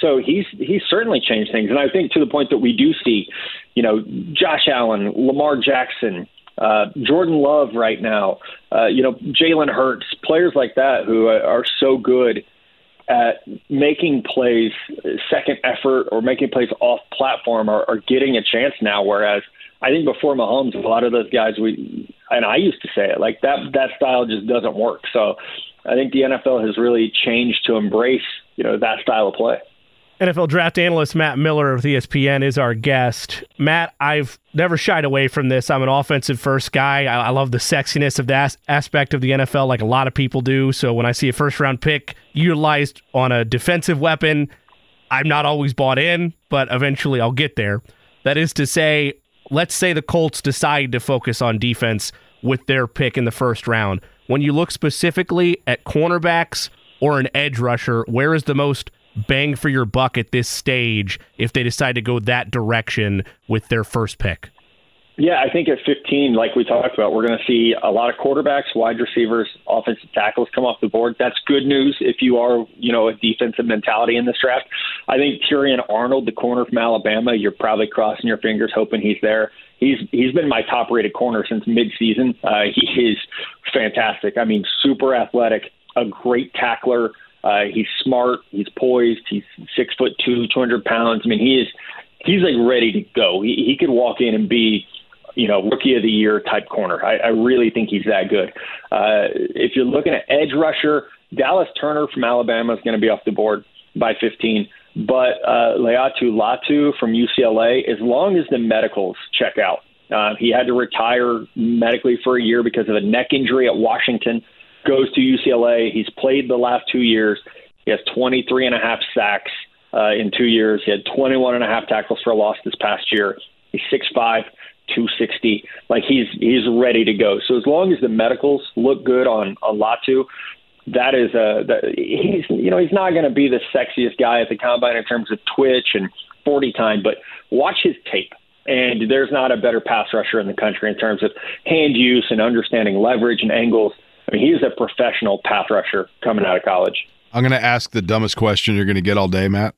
So he's he's certainly changed things, and I think to the point that we do see, you know, Josh Allen, Lamar Jackson, uh, Jordan Love right now, uh, you know, Jalen Hurts, players like that who are so good at making plays second effort or making plays off platform are, are getting a chance now. Whereas I think before Mahomes, a lot of those guys we and I used to say it like that that style just doesn't work. So I think the NFL has really changed to embrace you know that style of play. NFL draft analyst Matt Miller of ESPN is our guest. Matt, I've never shied away from this. I'm an offensive first guy. I, I love the sexiness of that aspect of the NFL, like a lot of people do. So when I see a first round pick utilized on a defensive weapon, I'm not always bought in, but eventually I'll get there. That is to say, let's say the Colts decide to focus on defense with their pick in the first round. When you look specifically at cornerbacks or an edge rusher, where is the most bang for your buck at this stage if they decide to go that direction with their first pick? Yeah, I think at 15, like we talked about, we're going to see a lot of quarterbacks, wide receivers, offensive tackles come off the board. That's good news if you are, you know, a defensive mentality in this draft. I think Terrion Arnold, the corner from Alabama, you're probably crossing your fingers hoping he's there. He's he's been my top rated corner since midseason. Uh, he is fantastic. I mean, super athletic, a great tackler. Uh, he's smart. He's poised. He's six foot two, two hundred pounds. I mean, he is he's like ready to go. He, he could walk in and be, you know, rookie of the year type corner. I, I really think he's that good. Uh, if you're looking at edge rusher, Dallas Turner from Alabama is going to be off the board by 15. But uh, Laiatu Latu from UCLA, as long as the medicals check out, uh, he had to retire medically for a year because of a neck injury at Washington goes to UCLA. He's played the last two years. He has 23 and a half sacks uh, in two years. He had 21 and a half tackles for a loss this past year. He's 6'5", 260. Like he's he's ready to go. So as long as the medicals look good on on Latu, that is a that, he's you know he's not going to be the sexiest guy at the combine in terms of twitch and 40 time, but watch his tape. And there's not a better pass rusher in the country in terms of hand use and understanding leverage and angles I mean, he's a professional pass rusher coming out of college. I'm going to ask the dumbest question you're going to get all day, Matt.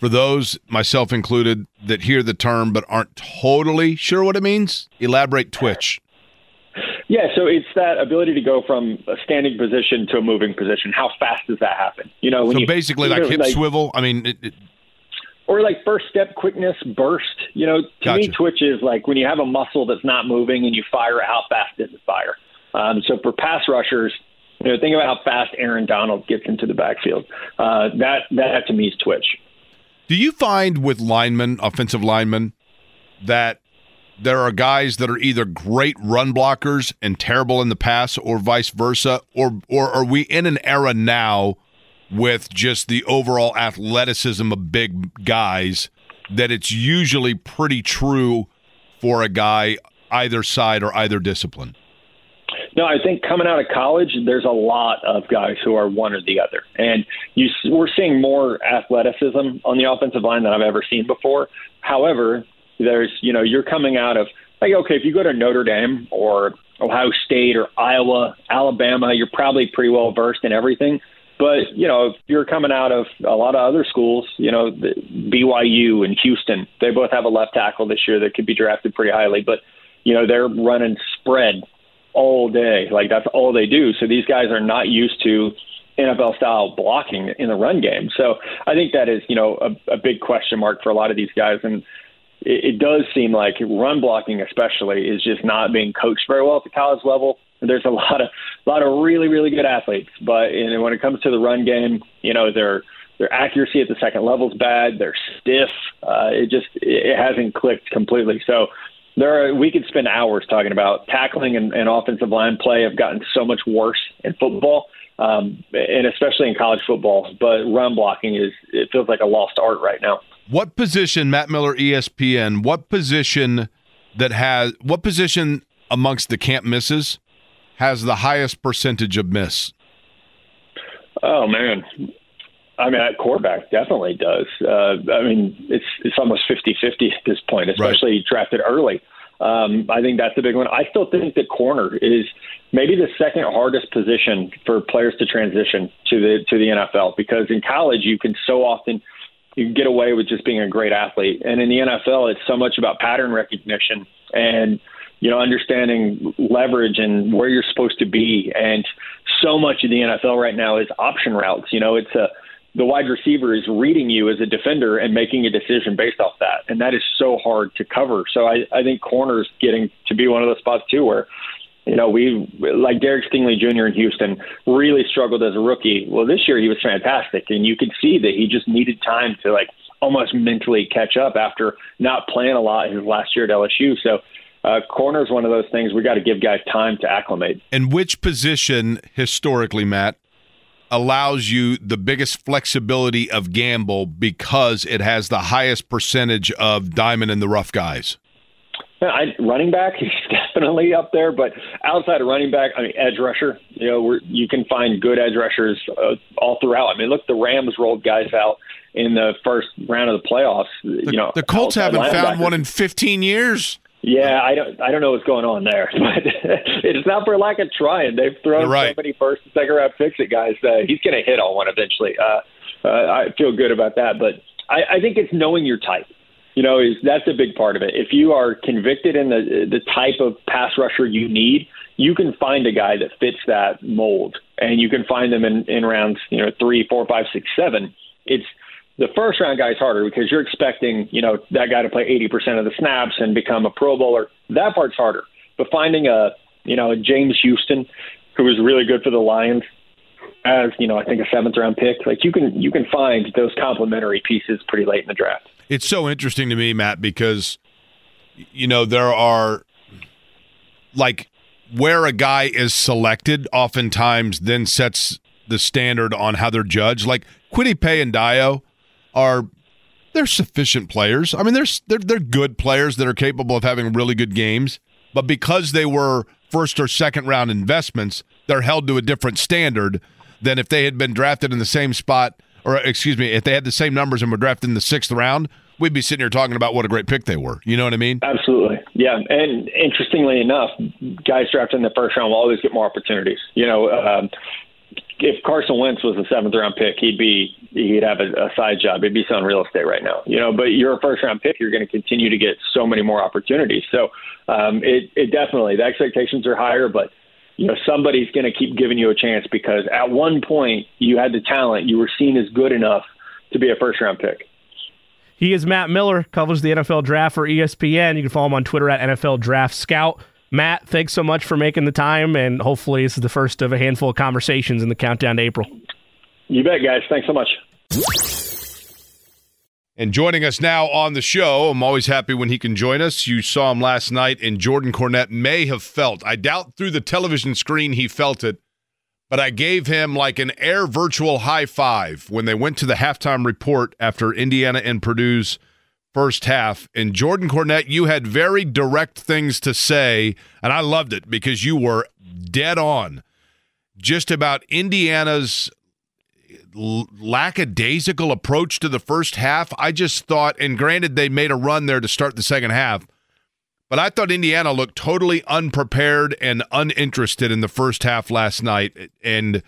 For those, myself included, that hear the term but aren't totally sure what it means, elaborate twitch. Yeah, so it's that ability to go from a standing position to a moving position. How fast does that happen? You know, so you, basically like hip like, swivel. I mean, it, it, or like first step quickness, burst. You know, to gotcha. me, twitch is like when you have a muscle that's not moving and you fire. How fast does it fire? Um, so for pass rushers, you know, think about how fast Aaron Donald gets into the backfield. Uh, that that to me is twitch. Do you find with linemen, offensive linemen, that there are guys that are either great run blockers and terrible in the pass, or vice versa, or or are we in an era now with just the overall athleticism of big guys that it's usually pretty true for a guy either side or either discipline? No, I think coming out of college, there's a lot of guys who are one or the other, and you we're seeing more athleticism on the offensive line than I've ever seen before. However, there's you know you're coming out of like okay, if you go to Notre Dame or Ohio State or Iowa, Alabama, you're probably pretty well versed in everything. But you know, if you're coming out of a lot of other schools, you know, BYU and Houston, they both have a left tackle this year that could be drafted pretty highly. But you know, they're running spread all day, like that's all they do. So these guys are not used to NFL style blocking in the run game. So I think that is, you know, a, a big question mark for a lot of these guys. And it, it does seem like run blocking, especially, is just not being coached very well at the college level. There's a lot of a lot of really really good athletes, but know, when it comes to the run game, you know their their accuracy at the second level is bad. They're stiff. Uh, it just it hasn't clicked completely. So there are, we could spend hours talking about tackling and, and offensive line play have gotten so much worse in football, um, and especially in college football. But run blocking is it feels like a lost art right now. What position, Matt Miller, ESPN? What position that has what position amongst the camp misses has the highest percentage of miss? Oh man, I mean, at quarterback definitely does. Uh, I mean, it's it's almost 50-50 at this point, especially right. drafted early. Um, I think that's a big one. I still think that corner is maybe the second hardest position for players to transition to the to the NFL because in college you can so often you can get away with just being a great athlete, and in the NFL it's so much about pattern recognition and you know understanding leverage and where you're supposed to be, and so much of the NFL right now is option routes. You know, it's a the wide receiver is reading you as a defender and making a decision based off that. And that is so hard to cover. So I, I think corners getting to be one of those spots too where, you know, we like Derek Stingley Jr. in Houston really struggled as a rookie. Well, this year he was fantastic, and you could see that he just needed time to like almost mentally catch up after not playing a lot his last year at LSU. So uh, corner is one of those things we got to give guys time to acclimate. And which position historically, Matt, allows you the biggest flexibility of gamble because it has the highest percentage of diamond in the rough guys? I, running back is definitely up there, but outside of running back, I mean, edge rusher. You know, where you can find good edge rushers uh, all throughout. I mean, look, the Rams rolled guys out in the first round of the playoffs. The, you know, the Colts haven't found one in 15 years. Yeah, I don't I don't know what's going on there, but it's not for lack of trying. They've thrown right. so many first and second round picks at guys. Uh, he's going to hit on one eventually. Uh, uh, I feel good about that, but I, I think it's knowing your type. You know, is that's a big part of it. If you are convicted in the the type of pass rusher you need, you can find a guy that fits that mold, and you can find them in in rounds you know three, four, five, six, seven. It's the first round guy is harder because you're expecting, you know, that guy to play 80% of the snaps and become a Pro Bowler. That part's harder. But finding a, you know, a James Houston who was really good for the Lions as, you know, I think a seventh round pick, like you can you can find those complementary pieces pretty late in the draft. It's so interesting to me, Matt, because you know, there are like where a guy is selected oftentimes then sets the standard on how they're judged. Like Kwity Paye and Dayo are they're sufficient players. I mean, they're, they're they're good players that are capable of having really good games, but because they were first or second round investments, they're held to a different standard than if they had been drafted in the same spot, or excuse me, if they had the same numbers and were drafted in the sixth round. We'd be sitting here talking about what a great pick they were. You know what I mean? Absolutely. Yeah. And interestingly enough, guys drafted in the first round will always get more opportunities. You know, um, if Carson Wentz was a seventh round pick, he'd be he'd have a, a side job. He'd be selling real estate right now, you know. But you're a first round pick, you're going to continue to get so many more opportunities. So um, it it definitely the expectations are higher, but you know somebody's going to keep giving you a chance because at one point you had the talent, you were seen as good enough to be a first round pick. He is Matt Miller, covers the NFL draft for ESPN. You can follow him on Twitter at NFL Draft Scout. Matt, thanks so much for making the time, and hopefully this is the first of a handful of conversations in the countdown to April. You bet, guys. Thanks so much. And joining us now on the show, I'm always happy when he can join us. You saw him last night, and Jordan Cornette may have felt, I doubt through the television screen he felt it, but I gave him like an air virtual high five when they went to the halftime report after Indiana and Purdue's first half. And Jordan Cornette, you had very direct things to say, and I loved it because you were dead on just about Indiana's lackadaisical approach to the first half. I just thought, and granted, they made a run there to start the second half, But I thought Indiana looked totally unprepared and uninterested in the first half last night, and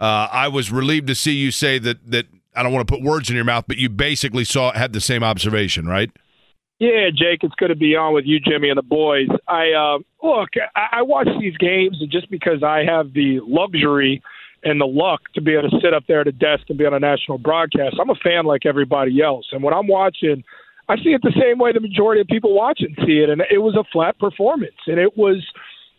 uh, I was relieved to see you say that that I don't want to put words in your mouth, but you basically saw had the same observation, right? Yeah, Jake, it's good to be on with you, Jimmy, and the boys. I uh, look, I, I watch these games, and just because I have the luxury and the luck to be able to sit up there at a desk and be on a national broadcast, I'm a fan like everybody else. And when I'm watching, I see it the same way the majority of people watching see it, and it was a flat performance, and it was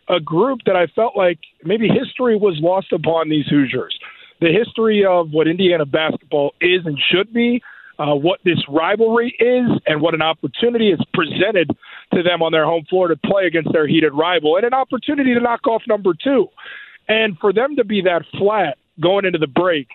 a group that I felt like maybe history was lost upon these Hoosiers. The history of what Indiana basketball is and should be uh, what this rivalry is and what an opportunity is presented to them on their home floor to play against their heated rival and an opportunity to knock off number two. And for them to be that flat going into the break,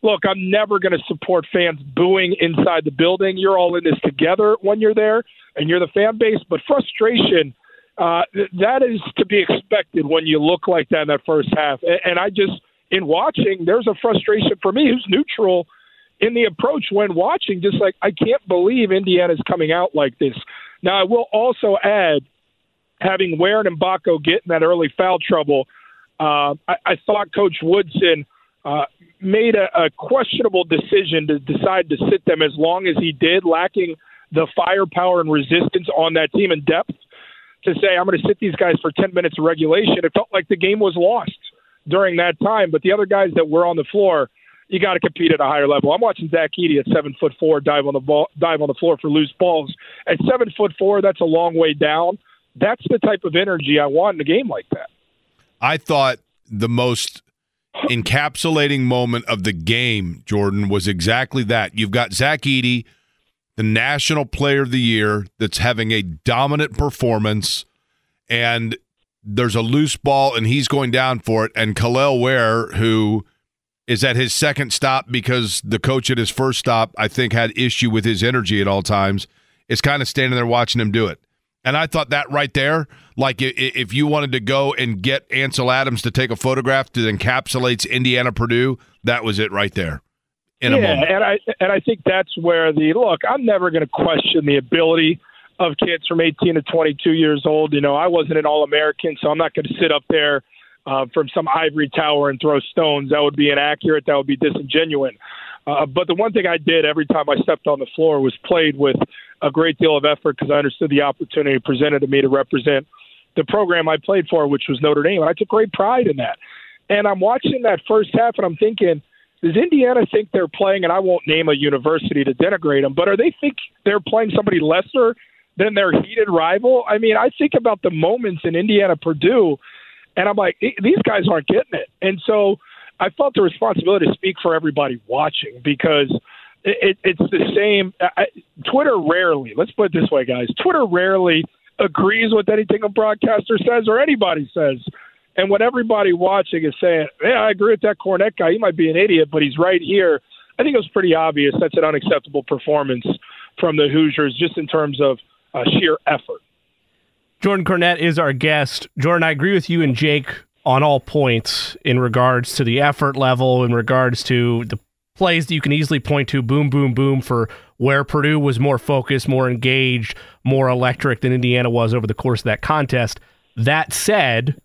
look, I'm never going to support fans booing inside the building. You're all in this together when you're there and you're the fan base, but frustration. Uh, that is to be expected when you look like that in that first half. And, and I just, in watching, there's a frustration for me who's neutral in the approach when watching, just like I can't believe Indiana's coming out like this. Now, I will also add, having Ware and Mgbako get in that early foul trouble, uh, I, I thought Coach Woodson uh, made a, a questionable decision to decide to sit them as long as he did, lacking the firepower and resistance on that team in depth to say, I'm going to sit these guys for 10 minutes of regulation. It felt like the game was lost during that time. But the other guys that were on the floor – you got to compete at a higher level. I'm watching Zach Edey at seven foot four dive on the ball, dive on the floor for loose balls. At seven foot four, that's a long way down. That's the type of energy I want in a game like that. I thought the most encapsulating moment of the game, Jordan, was exactly that. You've got Zach Edey, the National Player of the Year, that's having a dominant performance, and there's a loose ball, and he's going down for it. And Kel'el Ware, who is at his second stop because the coach at his first stop, I think, had issue with his energy at all times. Is kind of standing there watching him do it. And I thought that right there, like if you wanted to go and get Ansel Adams to take a photograph that encapsulates Indiana Purdue, that was it right there. In yeah, and I and I think that's where the look. I'm never going to question the ability of kids from 18 to 22 years old. You know, I wasn't an All American, so I'm not going to sit up there uh, from some ivory tower and throw stones. That would be inaccurate. That would be disingenuous. Uh, but the one thing I did every time I stepped on the floor was played with a great deal of effort because I understood the opportunity presented to me to represent the program I played for, which was Notre Dame. And I took great pride in that. And I'm watching that first half and I'm thinking, does Indiana think they're playing, and I won't name a university to denigrate them, but are they think they're playing somebody lesser than their heated rival? I mean, I think about the moments in Indiana Purdue and I'm like, these guys aren't getting it. And so I felt the responsibility to speak for everybody watching because it, it, it's the same. I, Twitter rarely, let's put it this way, guys, Twitter rarely agrees with anything a broadcaster says or anybody says. And what everybody watching is saying, yeah, I agree with that Cornette guy. He might be an idiot, but he's right here. I think it was pretty obvious that's an unacceptable performance from the Hoosiers just in terms of uh, sheer effort. Jordan Cornette is our guest. Jordan, I agree with you and Jake on all points in regards to the effort level, in regards to the plays that you can easily point to boom, boom, boom for where Purdue was more focused, more engaged, more electric than Indiana was over the course of that contest. That said,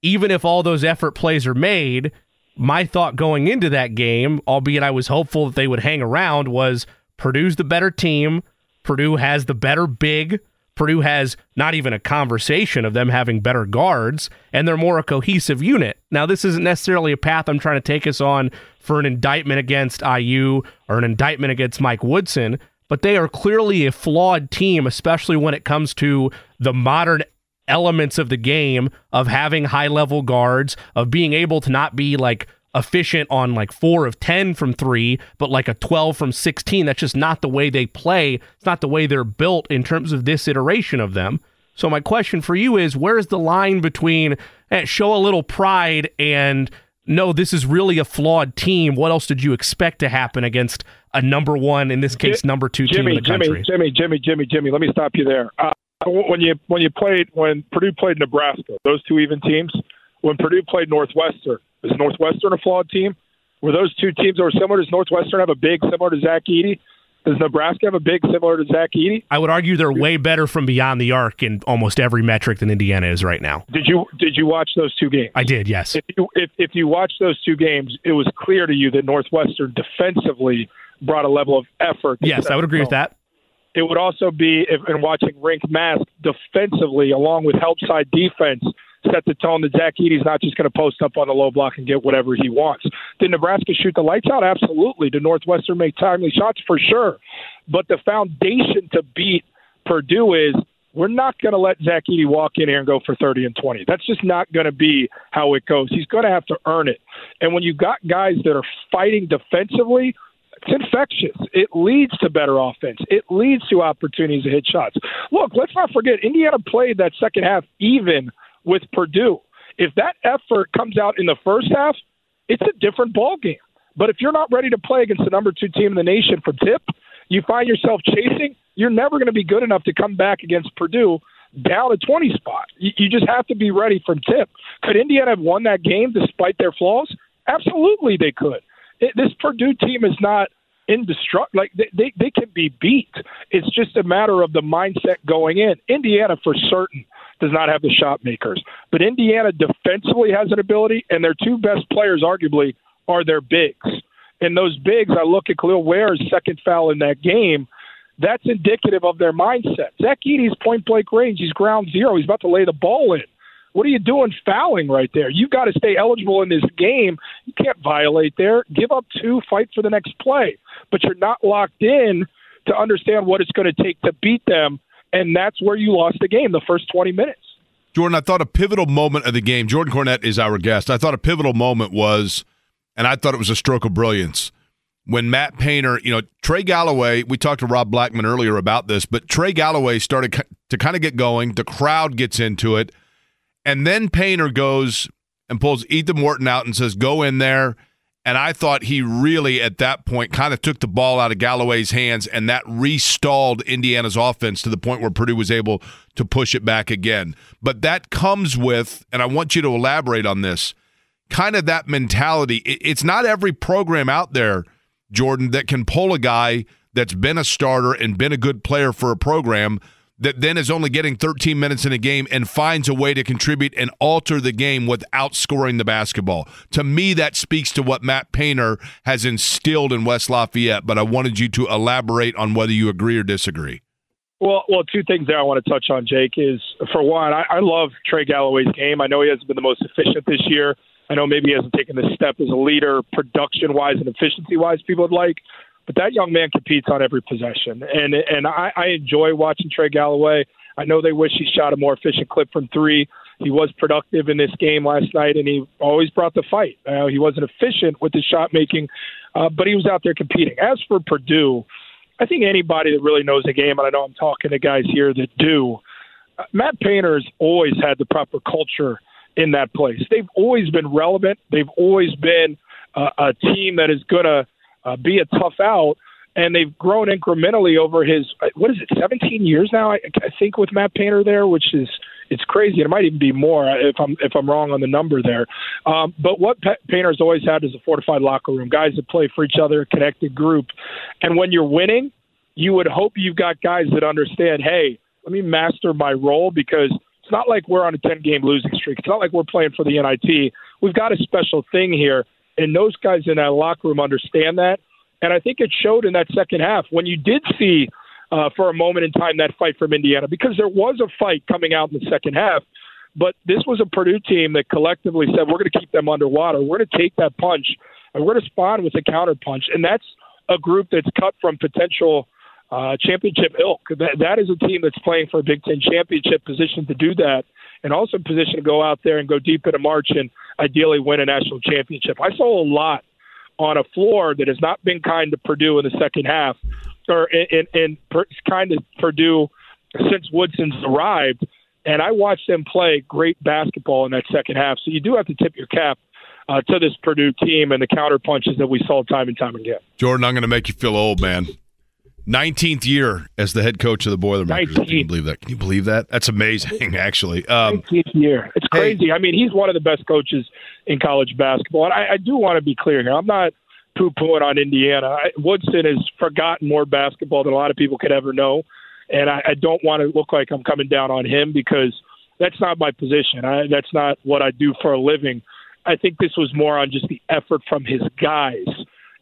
even if all those effort plays are made, my thought going into that game, albeit I was hopeful that they would hang around, was Purdue's the better team. Purdue has the better big Purdue has not even a conversation of them having better guards, and they're more a cohesive unit. Now, this isn't necessarily a path I'm trying to take us on for an indictment against IU or an indictment against Mike Woodson, but they are clearly a flawed team, especially when it comes to the modern elements of the game of having high level guards, of being able to not be like efficient on like four of 10 from three, but like a 12 from 16. That's just not the way they play. It's not the way they're built in terms of this iteration of them. So, my question for you is where's the line between eh, show a little pride and no, this is really a flawed team? What else did you expect to happen against a number one, in this case, number two Jimmy, team in the country? Jimmy, Jimmy, Jimmy, Jimmy, Jimmy, let me stop you there. Uh, when you when you played when Purdue played Nebraska, those two even teams, when Purdue played Northwestern, is Northwestern a flawed team? Were those two teams that were similar? Does Northwestern have a big similar to Zach Edey? Does Nebraska have a big similar to Zach Edey? I would argue they're way better from beyond the arc in almost every metric than Indiana is right now. Did you did you watch those two games? I did, yes. If you if, if you watch those two games, it was clear to you that Northwestern defensively brought a level of effort. Yes, I would agree with that. It would also be if in watching Rink Mask defensively, along with help side defense, set the tone that Zach Edey's not just going to post up on the low block and get whatever he wants. Did Nebraska shoot the lights out? Absolutely. Did Northwestern make timely shots? For sure. But the foundation to beat Purdue is we're not going to let Zach Edey walk in here and go for 30 and 20. That's just not going to be how it goes. He's going to have to earn it. And when you've got guys that are fighting defensively, it's infectious. It leads to better offense. It leads to opportunities to hit shots. Look, let's not forget Indiana played that second half even with Purdue. If that effort comes out in the first half, it's a different ball game. But if you're not ready to play against the number two team in the nation for tip, you find yourself chasing, you're never going to be good enough to come back against Purdue down a 20 spot. You, just have to be ready from tip. Could Indiana have won that game despite their flaws? Absolutely, they could. This Purdue team is not indestructible. Like they, they, they can be beat. It's just a matter of the mindset going in. Indiana, for certain, does not have the shot makers, but Indiana defensively has an ability, and their two best players, arguably, are their bigs. And those bigs, I look at Kel'el Ware's second foul in that game. That's indicative of their mindset. Zach Edey's point blank range. He's ground zero. He's about to lay the ball in. What are you doing fouling right there? You've got to stay eligible in this game. You can't violate there. Give up two, fight for the next play. But you're not locked in to understand what it's going to take to beat them. And that's where you lost the game the first 20 minutes. Jordan, I thought a pivotal moment of the game, Jordan Cornette is our guest. I thought a pivotal moment was, and I thought it was a stroke of brilliance, when Matt Painter, you know, Trey Galloway, we talked to Rob Blackman earlier about this, but Trey Galloway started to kind of get going. The crowd gets into it. And then Painter goes and pulls Ethan Morton out and says, go in there. And I thought he really, at that point, kind of took the ball out of Galloway's hands, and that restalled Indiana's offense to the point where Purdue was able to push it back again. But that comes with, and I want you to elaborate on this, kind of that mentality. It's not every program out there, Jordan, that can pull a guy that's been a starter and been a good player for a program that then is only getting 13 minutes in a game and finds a way to contribute and alter the game without scoring the basketball. To me, that speaks to what Matt Painter has instilled in West Lafayette, but I wanted you to elaborate on whether you agree or disagree. Well, well, two things that I want to touch on, Jake, is for one, I, I love Trey Galloway's game. I know he hasn't been the most efficient this year. I know maybe he hasn't taken the step as a leader, production wise and efficiency wise, people would like. But that young man competes on every possession, and and I, I enjoy watching Trey Galloway. I know they wish he shot a more efficient clip from three. He was productive in this game last night, and he always brought the fight. Uh, he wasn't efficient with his shot making, uh, but he was out there competing. As for Purdue, I think anybody that really knows the game, and I know I'm talking to guys here that do, uh, Matt Painter has always had the proper culture in that place. They've always been relevant. They've always been uh, a team that is going to uh, be a tough out. And they've grown incrementally over his what is it, 17 years now? I, I think with Matt Painter there, which is it's crazy. It might even be more if I'm if I'm wrong on the number there. Um, but what P- Painter's always had is a fortified locker room, guys that play for each other, connected group. And when you're winning, you would hope you've got guys that understand. Hey, let me master my role because it's not like we're on a 10 game losing streak. It's not like we're playing for the NIT. We've got a special thing here and those guys in that locker room understand that. And I think it showed in that second half when you did see uh, for a moment in time that fight from Indiana because there was a fight coming out in the second half. But this was a Purdue team that collectively said, we're going to keep them underwater. We're going to take that punch and we're going to spawn with a counter punch. And that's a group that's cut from potential uh, championship ilk. That, that is a team that's playing for a Big Ten championship position to do that and also position to go out there and go deep in a March and ideally win a national championship. I saw a lot on a floor that has not been kind to Purdue in the second half, or in, in, in kind to Purdue since Woodson's arrived. And I watched them play great basketball in that second half. So you do have to tip your cap uh, to this Purdue team and the counter punches that we saw time and time again. Jordan, I'm going to make you feel old, man. 19th year as the head coach of the Boilermakers. Can you believe that? Can you believe that? That's amazing, actually. Um, 19th year. It's crazy. Hey, I mean, he's one of the best coaches in college basketball. And I, I do want to be clear here. I'm not poo pooing on Indiana. Woodson has forgotten more basketball than a lot of people could ever know, and I, I don't want to look like I'm coming down on him because that's not my position. I, that's not what I do for a living. I think this was more on just the effort from his guys,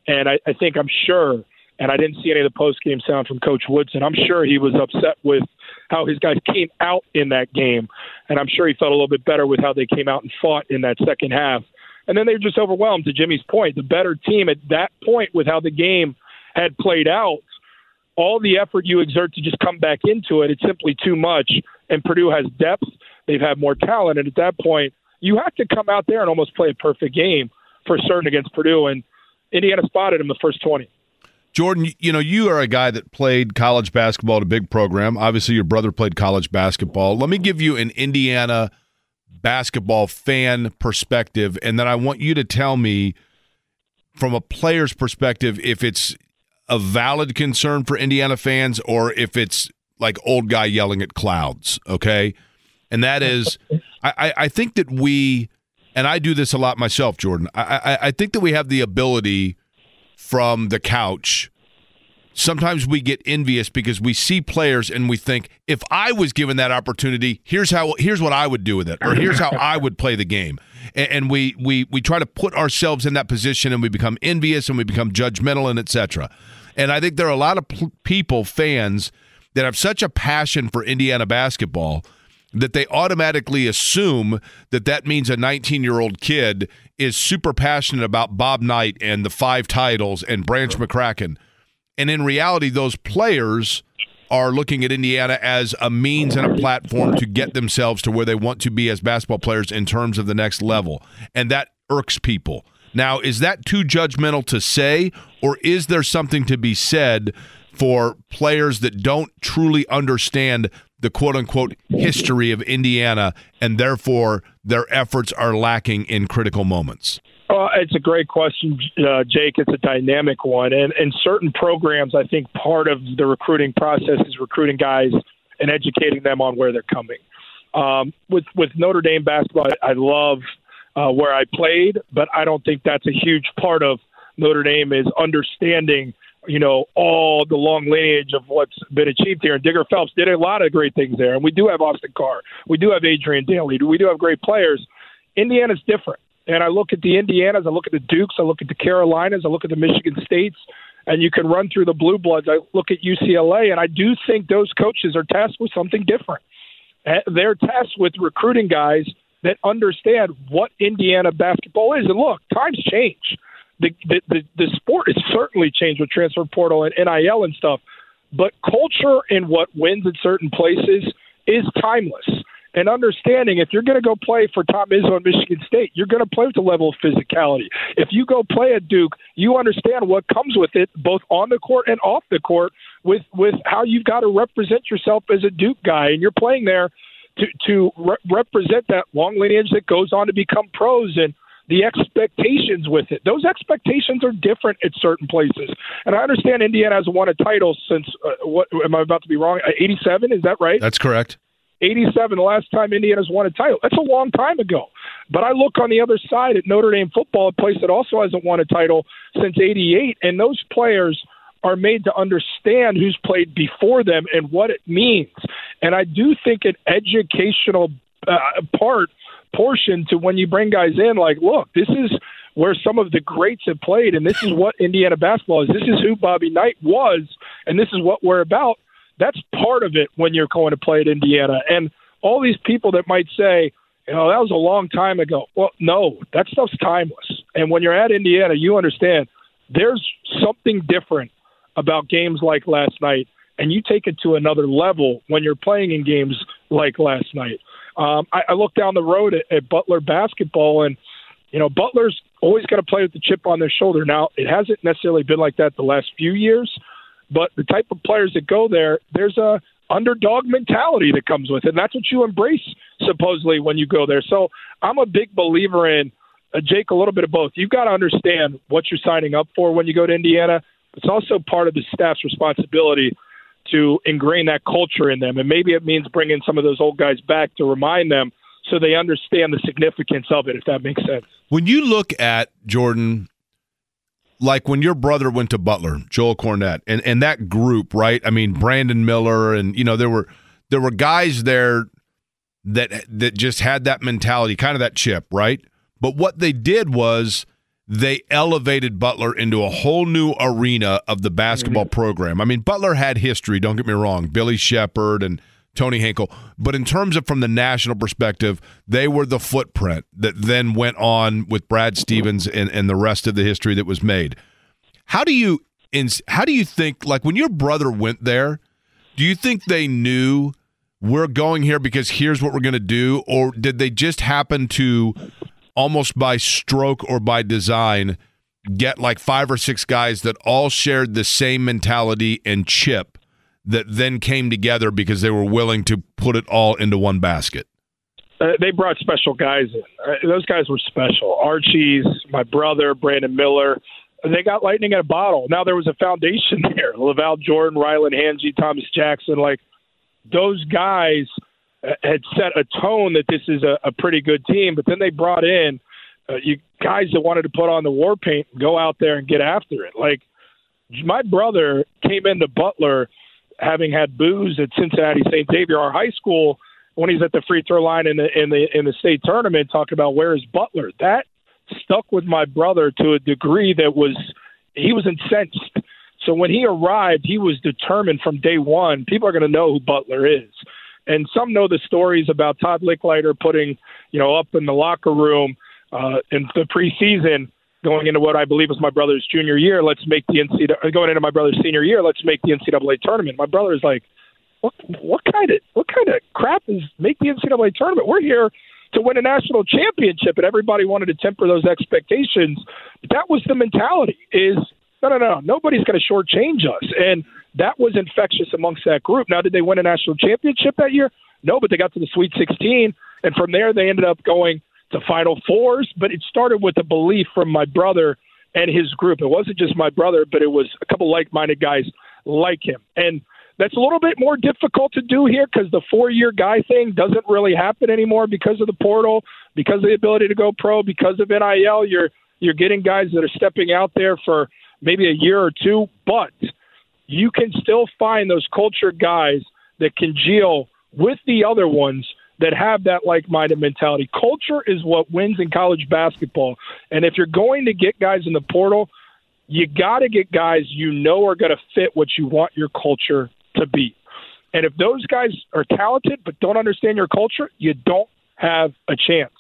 and I, I think I'm sure. And I didn't see any of the post game sound from Coach Woodson. I'm sure he was upset with how his guys came out in that game, and I'm sure he felt a little bit better with how they came out and fought in that second half and then they were just overwhelmed. To Jimmy's point, the better team at that point, with how the game had played out, all the effort you exert to just come back into it, it's simply too much. And Purdue has depth; they've had more talent, and at that point, you have to come out there and almost play a perfect game for certain against Purdue. And Indiana spotted him the first twenty. Jordan, you know, you are a guy that played college basketball at a big program. Obviously, your brother played college basketball. Let me give you an Indiana basketball fan perspective, and then I want you to tell me from a player's perspective if it's a valid concern for Indiana fans or if it's like old guy yelling at clouds. Okay, and that is, I, I think that we, and I do this a lot myself, Jordan. I, I, I think that we have the ability from the couch sometimes we get envious because we see players and we think if I was given that opportunity, here's how here's what I would do with it, or here's how I would play the game. And, and we we we try to put ourselves in that position, and we become envious and we become judgmental and etc. And I think there are a lot of people, fans, that have such a passion for Indiana basketball that they automatically assume that that means a 19 year old kid is super passionate about Bob Knight and the five titles and Branch McCracken and in reality, those players are looking at Indiana as a means and a platform to get themselves to where they want to be as basketball players in terms of the next level. And that irks people. Now, is that too judgmental to say, or is there something to be said for players that don't truly understand the quote unquote history of Indiana and therefore their efforts are lacking in critical moments? Uh, it's a great question, uh, Jake. It's a dynamic one, and in certain programs, I think, part of the recruiting process is recruiting guys and educating them on where they're coming. Um, with with Notre Dame basketball, I, love uh, where I played, but I don't think that's a huge part of Notre Dame is understanding, you know, all the long lineage of what's been achieved here. And Digger Phelps did a lot of great things there, and we do have Austin Carr, we do have Adrian Dantley, we do have great players. Indiana's different and I look at the Indianas, I look at the Dukes, I look at the Carolinas, I look at the Michigan States, and you can run through the Blue Bloods. I look at UCLA, and I do think those coaches are tasked with something different. Eh, they're tasked with recruiting guys that understand what Indiana basketball is. And look, times change. The, the, the, the sport has certainly changed with transfer portal and NIL and stuff, but culture and what wins in certain places is timeless and understanding if you're going to go play for Tom Izzo in Michigan State, you're going to play with the level of physicality. If you go play at Duke, you understand what comes with it, both on the court and off the court, with with how you've got to represent yourself as a Duke guy, and you're playing there to to re- represent that long lineage that goes on to become pros and the expectations with it. Those expectations are different at certain places. And I understand Indiana has won a title since uh, what am I about to be wrong? 87, is that right? That's correct. 87, the last time Indiana's won a title. That's a long time ago. But I look on the other side at Notre Dame football, a place that also hasn't won a title since 88, and those players are made to understand who's played before them and what it means. And I do think an educational uh, part portion to when you bring guys in like look this is where some of the greats have played and this is what indiana basketball is this is who bobby knight was and this is what we're about that's part of it when you're going to play at Indiana. And all these people that might say, you know, that was a long time ago. Well, no, that stuff's timeless. And when you're at Indiana, you understand there's something different about games like last night, and you take it to another level when you're playing in games like last night. Um, I, I look down the road at, at Butler basketball, and you know, Butler's always got to play with the chip on their shoulder. Now, it hasn't necessarily been like that the last few years, but the type of players that go there, there's a underdog mentality that comes with it. And that's what you embrace supposedly when you go there. So I'm a big believer in uh, Jake, a little bit of both. You've got to understand what you're signing up for when you go to Indiana. It's also part of the staff's responsibility to ingrain that culture in them. And maybe it means bringing some of those old guys back to remind them so they understand the significance of it, if that makes sense. When you look at Jordan like when your brother went to Butler, Joel Cornette, and and that group, right? I mean, Brandon Miller, and you know there were there were guys there that that just had that mentality, kind of that chip, right? But what they did was they elevated Butler into a whole new arena of the basketball mm-hmm. program. I mean, Butler had history, don't get me wrong, Billy Shepherd and Tony Hinkle. But in terms of from the national perspective, they were the footprint that then went on with Brad Stevens and, and the rest of the history that was made. How do you in, how do you think like when your brother went there, do you think they knew we're going here because here's what we're going to do or did they just happen to almost by stroke or by design get like five or six guys that all shared the same mentality and chip that then came together because they were willing to put it all into one basket? Uh, they brought special guys in. Uh, those guys were special. Archey's, my brother, Brandon Miller. They got lightning in a bottle. Now there was a foundation there. LaVall Jordan, Rylan Hainje, Thomas Jackson. Like those guys had set a tone that this is a, a pretty good team. But then they brought in uh, you guys that wanted to put on the war paint, go out there and get after it. Like my brother came into Butler having had boos at Cincinnati St. Xavier, our high school, when he's at the free throw line in the in the in the state tournament, talking about where is Butler. That stuck with my brother to a degree that was he was incensed. So when he arrived, he was determined from day one. People are going to know who Butler is, and some know the stories about Todd Lickliter putting you know up in the locker room uh, in the preseason going into what I believe was my brother's junior year. Let's make the NCAA going into my brother's senior year. Let's make the NCAA tournament. My brother is like, what what kind of what kind of crap is make the NCAA tournament? We're here to win a national championship, and everybody wanted to temper those expectations. But that was the mentality: is no, no, no, nobody's going to shortchange us, and that was infectious amongst that group. Now, did they win a national championship that year? No, but they got to the Sweet 16, and from there they ended up going to Final Fours, but it started with a belief from my brother and his group. It wasn't just my brother, but it was a couple like-minded guys like him. And that's a little bit more difficult to do here because the four-year guy thing doesn't really happen anymore because of the portal, because of the ability to go pro, because of NIL. You're you're getting guys that are stepping out there for maybe a year or two, but you can still find those culture guys that congeal with the other ones that have that like-minded mentality. Culture is what wins in college basketball. And if you're going to get guys in the portal, you got to get guys you know are going to fit what you want your culture to be. And if those guys are talented but don't understand your culture, you don't have a chance.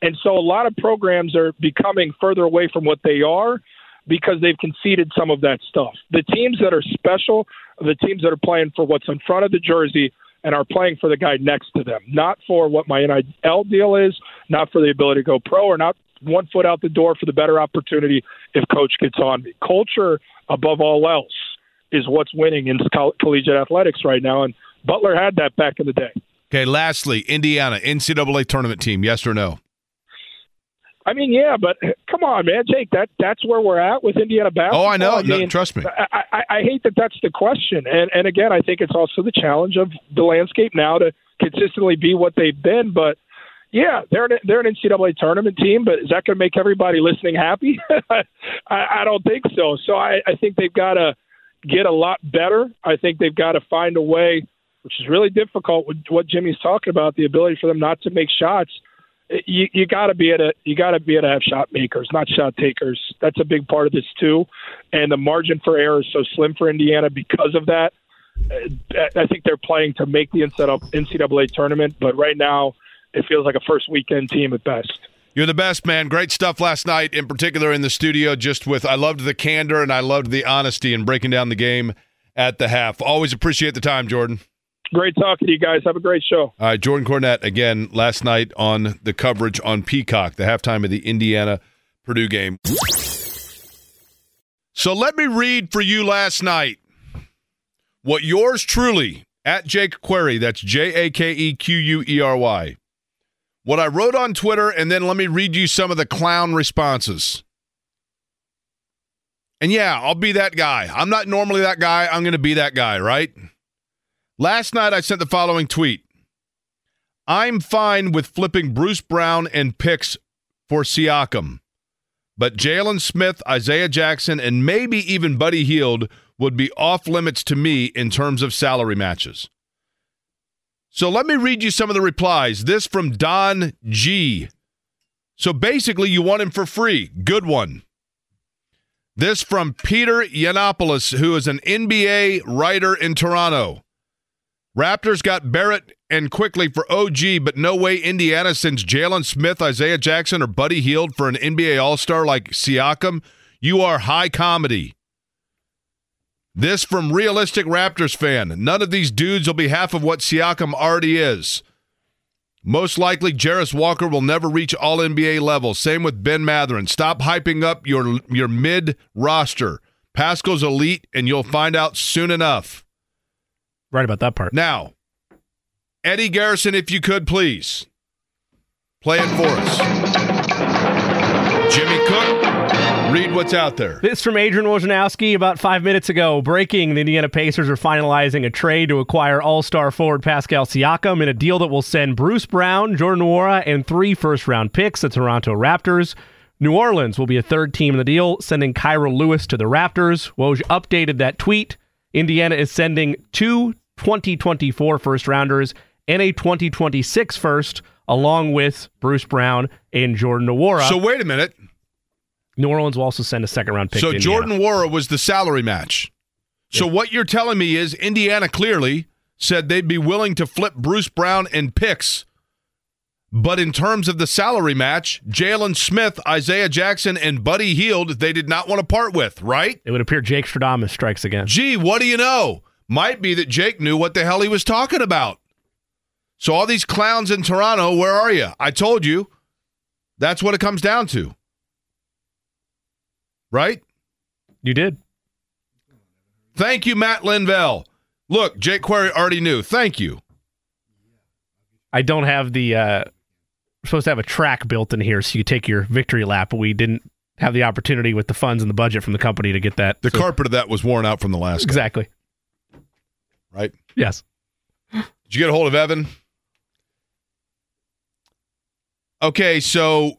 And so a lot of programs are becoming further away from what they are because they've conceded some of that stuff. The teams that are special the teams that are playing for what's in front of the jersey and are playing for the guy next to them, not for what my NIL deal is, not for the ability to go pro, or not one foot out the door for the better opportunity if coach gets on me. Culture, above all else, is what's winning in collegiate athletics right now, and Butler had that back in the day. Okay, lastly, Indiana, NCAA tournament team, yes or no? I mean, yeah, but come on, man, Jake. That that's where we're at with Indiana basketball. Oh, I know. I mean, no, trust me. I, I, I hate that that's the question, and and again, I think it's also the challenge of the landscape now to consistently be what they've been. But yeah, they're an, they're an NCAA tournament team, but is that going to make everybody listening happy? I, I don't think so. So I, I think they've got to get a lot better. I think they've got to find a way, which is really difficult with what Jimmy's talking about, the ability for them not to make shots you you got to be able to you got to be able to have shot makers, not shot takers. That's a big part of this too, and the margin for error is so slim for Indiana because of that. Uh, I think they're playing to make the NCAA tournament, but right now it feels like a first weekend team at best. You're the best, man. Great stuff last night, in particular in the studio. Just with, I loved the candor and I loved the honesty in breaking down the game at the half. Always appreciate the time, Jordan. Great talking to you guys. Have a great show. All right, Jordan Cornette again last night on the coverage on Peacock, the halftime of the Indiana Purdue game. So let me read for you last night what yours truly at Jake Query, that's J A K E Q U E R Y, what I wrote on Twitter, and then let me read you some of the clown responses. And yeah, I'll be that guy. I'm not normally that guy. I'm going to be that guy, right? Last night, I sent the following tweet I'm fine with flipping Bruce Brown and picks for Siakam, but Jalen Smith, Isaiah Jackson, and maybe even Buddy Hield would be off limits to me in terms of salary matches. So let me read you some of the replies. This from Don G. So basically, you want him for free. Good one. This from Peter Yiannopoulos, who is an NBA writer in Toronto. Raptors got Barrett and Quickley for OG, but no way Indiana sends Jalen Smith, Isaiah Jackson, or Buddy Hield for an NBA All Star like Siakam. You are high comedy. This from realistic Raptors fan. None of these dudes will be half of what Siakam already is. Most likely, Jarace Walker will never reach All NBA level. Same with Ben Mathurin. Stop hyping up your your mid roster. Pascal's elite, and you'll find out soon enough. Right about that part. Now, Eddie Garrison, if you could please play it for us. Jimmy Cook, read what's out there. This from Adrian Wojnarowski about five minutes ago. Breaking: The Indiana Pacers are finalizing a trade to acquire All-Star forward Pascal Siakam in a deal that will send Bruce Brown, Jordan Nwora, and three first-round picks. To the Toronto Raptors. New Orleans will be a third team in the deal, sending Kira Lewis to the Raptors. Woj updated that tweet. Indiana is sending two 2024 first rounders and a 2026 first, along with Bruce Brown and Jordan Nwora. So wait a minute. New Orleans will also send a second round pick. So Jordan. Nwora was the salary match. So what you're telling me is Indiana clearly said they'd be willing to flip Bruce Brown and picks. But in terms of the salary match, Jalen Smith, Isaiah Jackson, and Buddy Hield, they did not want to part with, right? It would appear Jake Stradamus strikes again. Gee, what do you know? Might be that Jake knew what the hell he was talking about. So all these clowns in Toronto, where are you? I told you. That's what it comes down to. Right? You did. Thank you, Matt Linvell. Look, Jake Query already knew. Thank you. I don't have the. Uh, we're supposed to have a track built in here so you take your victory lap, but we didn't have the opportunity with the funds and the budget from the company to get that. The So- carpet of that was worn out from the last guy, Exactly. Right? Yes. Did you get a hold of Evan? Okay, so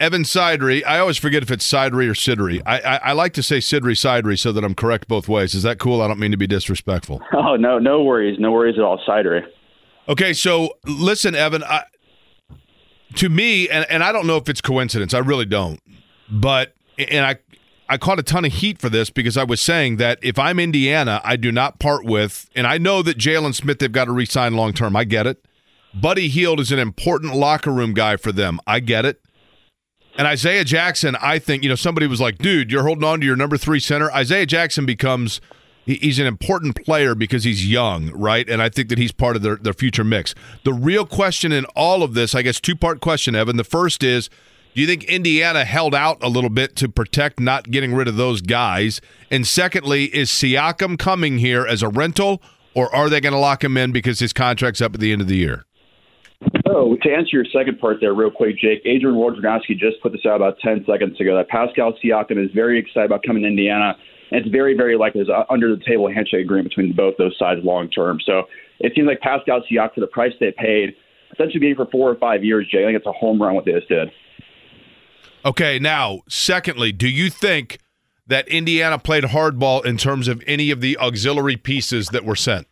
Evan Sidery. I always forget if it's Sidry or Sidry. I, I, I like to say Sidry Sidry so that I'm correct both ways. Is that cool? I don't mean to be disrespectful. Oh no, no worries, no worries at all, Cidery. Okay, so listen, Evan. I, to me, and, and I don't know if it's coincidence. I really don't. But and I I caught a ton of heat for this because I was saying that if I'm Indiana, I do not part with, and I know that Jalen Smith they've got to re-sign long term. I get it. Buddy Hield is an important locker room guy for them. I get it. And Isaiah Jackson, I think, you know, somebody was like, dude, you're holding on to your number three center. Isaiah Jackson becomes he's an important player because he's young, right? And I think that he's part of their, their future mix. The real question in all of this, I guess, two part question, Evan. The first is do you think Indiana held out a little bit to protect not getting rid of those guys? And secondly, is Siakam coming here as a rental, or are they going to lock him in because his contract's up at the end of the year? Oh, to answer your second part there, real quick, Jake, Adrian Wojnarowski just put this out about 10 seconds ago that Pascal Siakam is very excited about coming to Indiana, and it's very, very likely there's an under the table handshake agreement between both those sides long term. So it seems like Pascal Siakam, for the price they paid, essentially being for four or five years, Jake, I think it's a home run what they just did. Okay, now, secondly, do you think that Indiana played hardball in terms of any of the auxiliary pieces that were sent?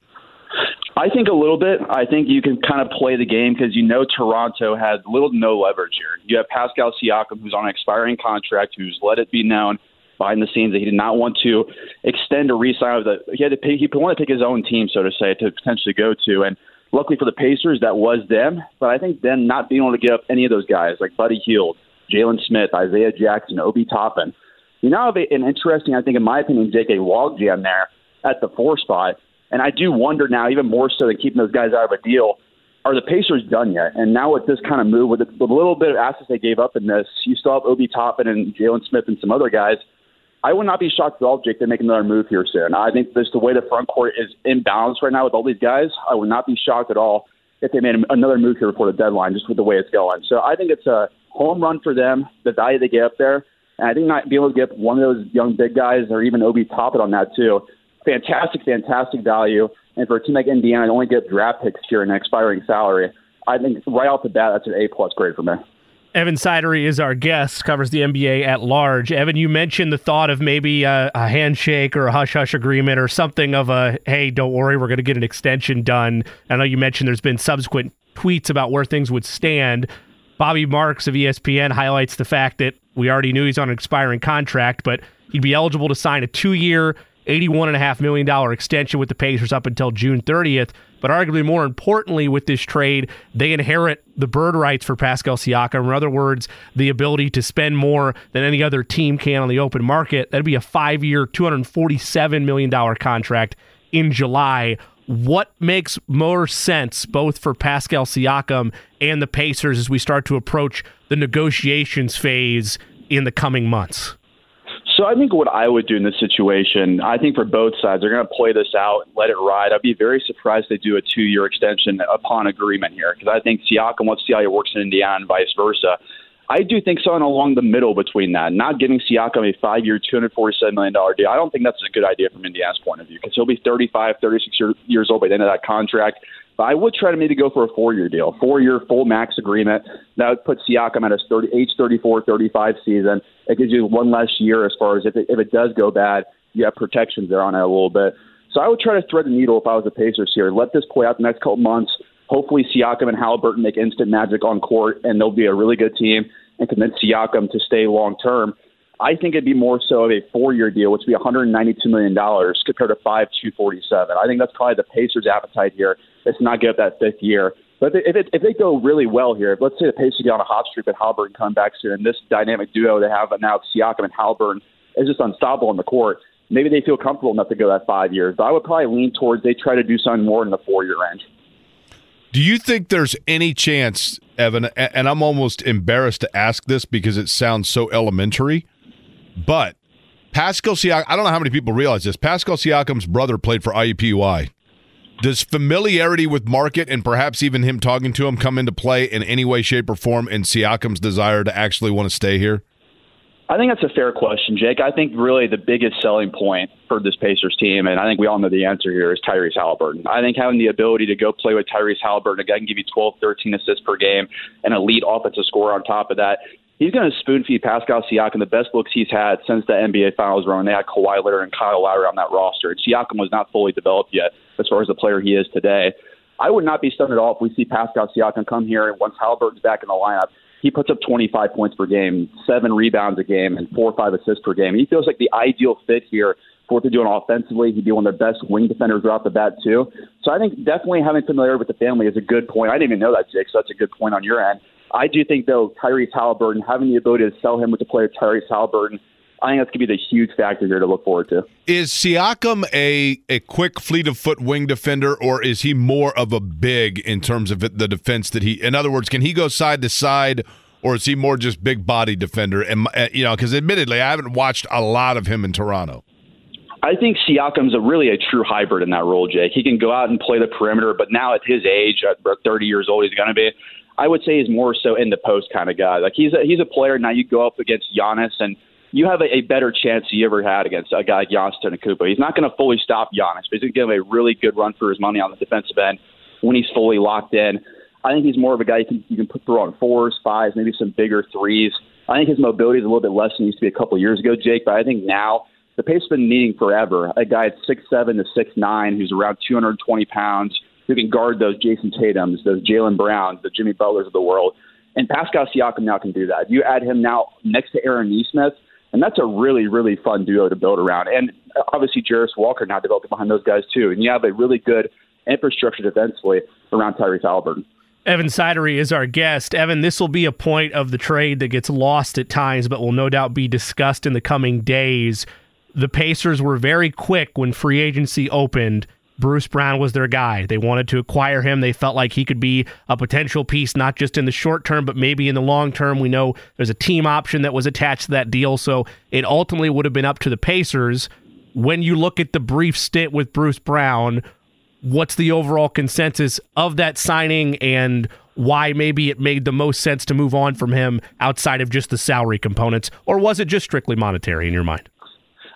I think a little bit. I think you can kind of play the game because you know Toronto had little to no leverage here. You have Pascal Siakam, who's on an expiring contract, who's let it be known behind the scenes that he did not want to extend or re-sign with the. He had to pick, he wanted to pick his own team, so to say, to potentially go to. And luckily for the Pacers, that was them. But I think them not being able to give up any of those guys like Buddy Hield, Jalen Smith, Isaiah Jackson, Obi Toppin. You now have an interesting, I think, in my opinion, Jake logjam there at the four spot. And I do wonder now, even more so than keeping those guys out of a deal, are the Pacers done yet? And now with this kind of move, with the, little bit of assets they gave up in this, you still have Obi Toppin and Jalen Smith and some other guys. I would not be shocked at all, Jake, they make another move here soon. I think just the way the front court is imbalanced right now with all these guys, I would not be shocked at all if they made another move here before the deadline, just with the way it's going. So I think it's a home run for them, the value they get up there. And I think not being able to get one of those young big guys or even Obi Toppin on that too, fantastic, fantastic value. And for a team like Indiana to only get draft picks here and an expiring salary, I think right off the bat that's an A plus grade for me. Evan Sidery is our guest, covers the NBA at large. Evan, you mentioned the thought of maybe a, a handshake or a hush hush agreement or something of a, hey, don't worry, we're going to get an extension done. I know you mentioned there's been subsequent tweets about where things would stand. Bobby Marks of ESPN highlights the fact that we already knew he's on an expiring contract, but he'd be eligible to sign a two year, $81.5 million extension with the Pacers up until June 30th. But arguably more importantly, with this trade, they inherit the bird rights for Pascal Siakam. In other words, the ability to spend more than any other team can on the open market. That'd be a five year, $247 million contract in July. What makes more sense both for Pascal Siakam and the Pacers as we start to approach the negotiations phase in the coming months? So I think what I would do in this situation, I think for both sides, they're going to play this out, and let it ride. I'd be very surprised they do a two-year extension upon agreement here because I think Siakam wants to see how he works in Indiana and vice versa. I do think something along the middle between that, not giving Siakam a five-year, $247 million deal. I don't think that's a good idea from Indiana's point of view because he'll be 35, 36 years old by the end of that contract. But I would try to maybe go for a four-year deal, four-year full max agreement. That would put Siakam at his 30, age 34, 35 season. It gives you one less year as far as if it, if it does go bad, you have protections there on it a little bit. So I would try to thread the needle if I was the Pacers here. Let this play out the next couple months. Hopefully, Siakam and Halliburton make instant magic on court, and they'll be a really good team and convince Siakam to stay long term. I think it'd be more so of a four-year deal, which would be 192 million dollars compared to five 247. I think that's probably the Pacers' appetite here. It's not get up that fifth year. But if, it, if they go really well here, let's say the Pacers get on a hot streak, but Halliburton come back soon, and this dynamic duo they have now, Siakam and Halliburton, is just unstoppable on the court. Maybe they feel comfortable enough to go that five years. But I would probably lean towards they try to do something more in the four-year range. Do you think there's any chance, Evan? And I'm almost embarrassed to ask this because it sounds so elementary, but Pascal Siakam. I don't know how many people realize this. Pascal Siakam's brother played for IUPUI. Does familiarity with Market and perhaps even him talking to him come into play in any way, shape, or form in Siakam's desire to actually want to stay here? I think that's a fair question, Jake. I think really the biggest selling point for this Pacers team, and I think we all know the answer here, is Tyrese Halliburton. I think having the ability to go play with Tyrese Halliburton, a guy can give you 12, 13 assists per game, and elite offensive score on top of that. He's going to spoon feed Pascal Siakam the best looks he's had since the NBA Finals run. They had Kawhi Leonard and Kyle Lowry on that roster. And Siakam was not fully developed yet as far as the player he is today. I would not be stunned at all if we see Pascal Siakam come here and once Halliburton's back in the lineup, he puts up 25 points per game, seven rebounds a game, and four or five assists per game. He feels like the ideal fit here for what they're doing offensively. He'd be one of their best wing defenders off the bat, too. So I think definitely having familiarity with the family is a good point. I didn't even know that, Jake, so that's a good point on your end. I do think, though, Tyrese Halliburton, having the ability to sell him with the player Tyrese Halliburton, I think that's going to be the huge factor here to look forward to. Is Siakam a, a quick fleet of foot wing defender, or is he more of a big in terms of the defense that he? In other words, can he go side to side, or is he more just big body defender? And uh, you know, because admittedly, I haven't watched a lot of him in Toronto. I think Siakam's a really a true hybrid in that role, Jake. He can go out and play the perimeter, but now at his age, at 30 years old, he's going to be. I would say he's more so in the post kind of guy. Like he's a, he's a player now. You go up against Giannis and you have a, a better chance you ever had against a guy like Giannis Antetokounmpo. He's not going to fully stop Giannis, but he's going to give him a really good run for his money on the defensive end when he's fully locked in. I think he's more of a guy you can, you can put through on fours, fives, maybe some bigger threes. I think his mobility is a little bit less than it used to be a couple years ago, Jake. But I think now the pace has been needing forever. A guy at six seven to six nine who's around 220 pounds who can guard those Jayson Tatum's, those Jaylen Browns, the Jimmy Butlers of the world. And Pascal Siakam now can do that. You add him now next to Aaron Nesmith, and that's a really, really fun duo to build around. And obviously, Jarace Walker now developing behind those guys too. And you have a really good infrastructure defensively around Tyrese Halliburton. Evan Sidery is our guest. Evan, this will be a point of the trade that gets lost at times, but will no doubt be discussed in the coming days. The Pacers were very quick when free agency opened Bruce Brown was their guy. They wanted to acquire him. They felt like he could be a potential piece, not just in the short term, but maybe in the long term. We know there's a team option that was attached to that deal. So it ultimately would have been up to the Pacers. When you look at the brief stint with Bruce Brown, what's the overall consensus of that signing and why maybe it made the most sense to move on from him outside of just the salary components? Or was it just strictly monetary in your mind?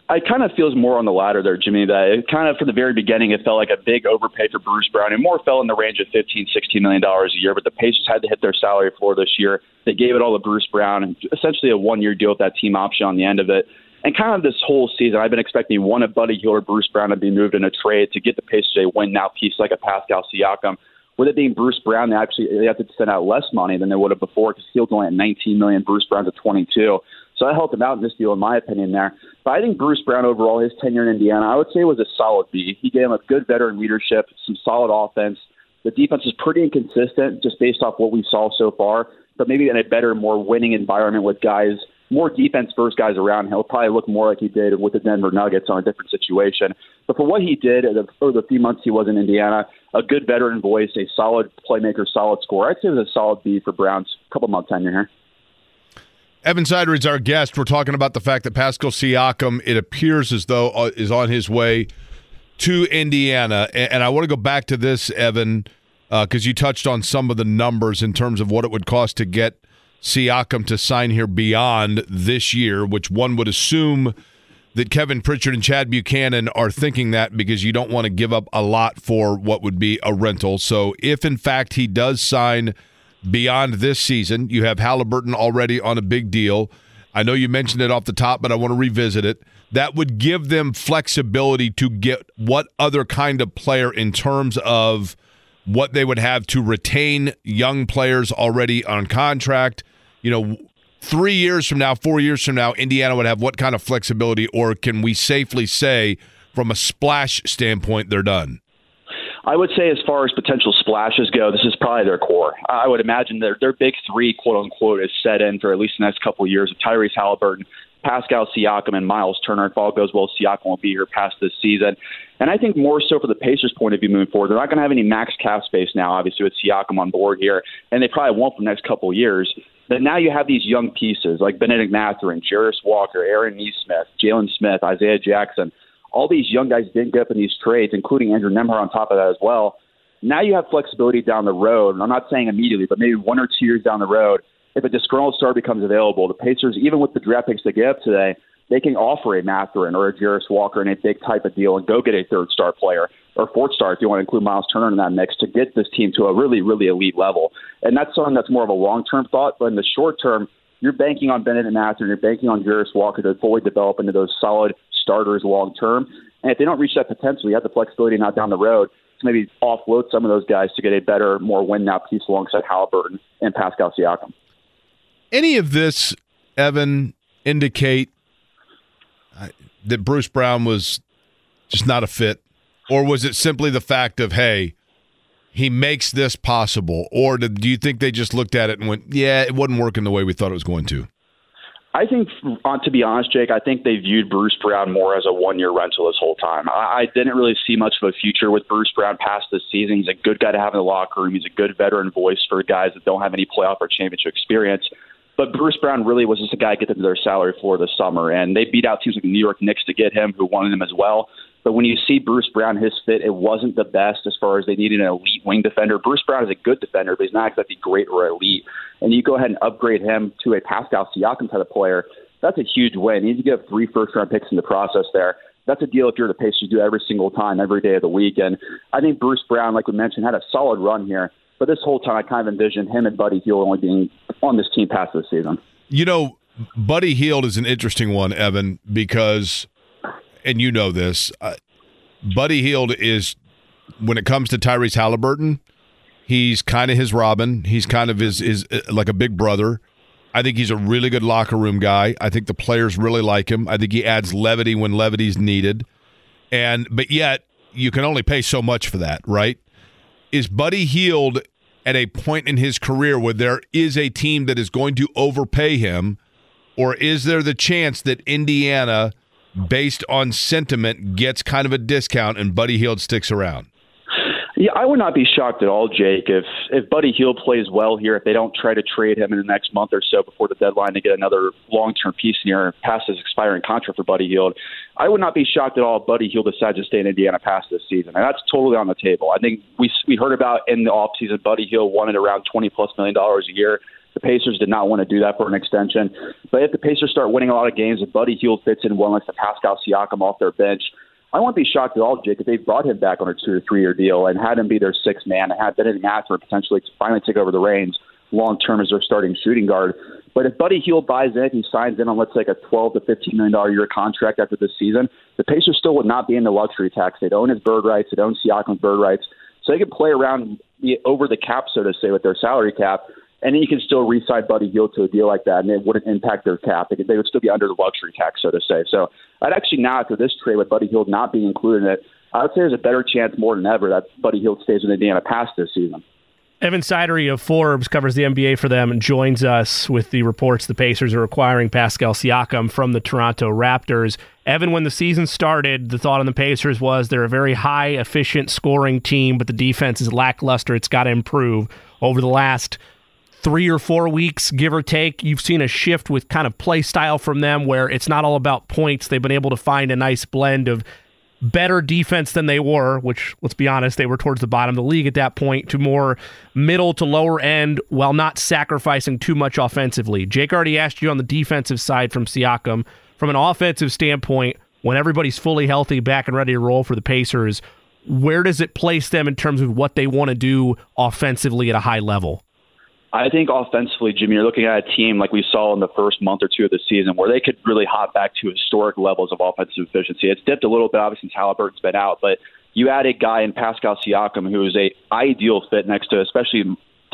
I kind of feels more on the latter there, Jimmy. That it kind of from the very beginning, it felt like a big overpay for Bruce Brown, and more fell in the range of 15, 16 million dollars a year. But the Pacers had to hit their salary floor this year. They gave it all to Bruce Brown, and essentially a one-year deal with that team option on the end of it. And kind of this whole season, I've been expecting one of Buddy Hield or Bruce Brown to be moved in a trade to get the Pacers a win now piece like a Pascal Siakam. With it being Bruce Brown, they actually they have to send out less money than they would have before because Hield's only at 19 million, Bruce Brown's at 22. So I helped him out in this deal, in my opinion, there. But I think Bruce Brown overall, his tenure in Indiana, I would say was a solid B. He gave him a good veteran leadership, some solid offense. The defense is pretty inconsistent just based off what we saw so far, but maybe in a better, more winning environment with guys, more defense first guys around. He'll probably look more like he did with the Denver Nuggets on a different situation. But for what he did for the few months he was in Indiana, a good veteran voice, a solid playmaker, solid scorer. I'd say it was a solid B for Brown's couple month tenure here. Evan Sidery is our guest. We're talking about the fact that Pascal Siakam, it appears as though, uh, is on his way to Indiana. And, and I want to go back to this, Evan, because uh, you touched on some of the numbers in terms of what it would cost to get Siakam to sign here beyond this year, which one would assume that Kevin Pritchard and Chad Buchanan are thinking that because you don't want to give up a lot for what would be a rental. So if in fact he does sign – beyond this season. You have Halliburton already on a big deal. I know you mentioned it off the top, but I want to revisit it. That would give them flexibility to get what other kind of player in terms of what they would have to retain young players already on contract. You know, three years from now, four years from now, Indiana would have what kind of flexibility, or can we safely say, from a splash standpoint, they're done? I would say, as far as potential splashes go, this is probably their core. I would imagine their their big three, quote unquote, is set in for at least the next couple of years of Tyrese Halliburton, Pascal Siakam, and Miles Turner. If all goes well, Siakam will be here past this season. And I think more so for the Pacers' point of view moving forward, they're not going to have any max cap space now, obviously, with Siakam on board here, and they probably won't for the next couple of years. But now you have these young pieces like Bennedict Mathurin, Jarace Walker, Aaron Nesmith, Jalen Smith, Isaiah Jackson – all these young guys didn't get up in these trades, including Andrew Nembhard on top of that as well. Now you have flexibility down the road, and I'm not saying immediately, but maybe one or two years down the road, if a disgruntled star becomes available, the Pacers, even with the draft picks they get up today, they can offer a Mathurin or a Jarace Walker in a big type of deal and go get a third star player or fourth star if you want to include Miles Turner in that mix to get this team to a really, really elite level. And that's something that's more of a long term thought. But in the short term, you're banking on Bennedict Mathurin, you're banking on Jarace Walker to fully develop into those solid starters long term. And if they don't reach that potential, you have the flexibility now down the road to maybe offload some of those guys to get a better, more win now piece alongside Halliburton and Pascal Siakam. Any of this, Evan, indicate uh, that Bruce Brown was just not a fit? Or was it simply the fact of, hey, he makes this possible? Or did, do you think they just looked at it and went, yeah, it wasn't working the way we thought it was going to? I think, uh, to be honest, Jake, I think they viewed Bruce Brown more as a one-year rental this whole time. I, I didn't really see much of a future with Bruce Brown past this season. He's a good guy to have in the locker room. He's a good veteran voice for guys that don't have any playoff or championship experience. But Bruce Brown really was just a guy to get them to their salary floor this summer, and they beat out teams like the New York Knicks to get him, who wanted him as well. But when you see Bruce Brown, his fit, it wasn't the best as far as they needed an elite wing defender. Bruce Brown is a good defender, but he's not exactly great or elite. And you go ahead and upgrade him to a Pascal Siakam type of player. That's a huge win. You need to get three first round picks in the process there. That's a deal if you're the Pacers you do every single time, every day of the week. And I think Bruce Brown, like we mentioned, had a solid run here. But this whole time, I kind of envisioned him and Buddy Hield only being on this team past this season. You know, Buddy Hield is an interesting one, Evan, because, and you know this, uh, Buddy Hield is when it comes to Tyrese Halliburton, he's kind of his Robin. He's kind of his is uh, like a big brother. I think he's a really good locker room guy. I think the players really like him. I think he adds levity when levity's needed. And but yet you can only pay so much for that, right? Is Buddy Hield at a point in his career where there is a team that is going to overpay him, or is there the chance that Indiana – based on sentiment, gets kind of a discount and Buddy Hield sticks around? Yeah, I would not be shocked at all, Jake, if if Buddy Hield plays well here, if they don't try to trade him in the next month or so before the deadline to get another long term piece near past his expiring contract for Buddy Hield. I would not be shocked at all if Buddy Hield decides to stay in Indiana past this season. And that's totally on the table. I think we we heard about in the offseason Buddy Hield wanted around twenty plus million dollars a year. The Pacers did not want to do that for an extension. But if the Pacers start winning a lot of games, if Buddy Hield fits in well next to Pascal Siakam off their bench, I won't be shocked at all, Jake, if they brought him back on a two or three year deal and had him be their sixth man and had Bennedict Mathurin potentially finally take over the reins long term as their starting shooting guard. But if Buddy Hield buys in, he signs in on let's say like a twelve to fifteen million dollar year contract after this season, the Pacers still would not be in the luxury tax. They'd own his bird rights, they'd own Siakam's bird rights. So they could play around over the cap, so to say, with their salary cap and then you can still re-sign Buddy Hield to a deal like that, and it wouldn't impact their cap. They, they would still be under the luxury tax, so to say. So I'd actually now, after this trade with Buddy Hield not being included in it, I would say there's a better chance more than ever that Buddy Hield stays in Indiana past this season. Evan Sidery of Forbes covers the NBA for them and joins us with the reports the Pacers are acquiring Pascal Siakam from the Toronto Raptors. Evan, when the season started, the thought on the Pacers was they're a very high efficient scoring team, but the defense is lackluster. It's got to improve. Over the last three or four weeks, give or take, you've seen a shift with kind of play style from them where it's not all about points. They've been able to find a nice blend of better defense than they were, which let's be honest, they were towards the bottom of the league at that point, to more middle to lower end while not sacrificing too much offensively. Jake already asked you on the defensive side from Siakam. From an offensive standpoint, when everybody's fully healthy, back and ready to roll for the Pacers, where does it place them in terms of what they want to do offensively at a high level? I think offensively, Jimmy, you're looking at a team like we saw in the first month or two of the season where they could really hop back to historic levels of offensive efficiency. It's dipped a little bit, obviously, since Halliburton's been out, but you add a guy in Pascal Siakam who is a ideal fit next to especially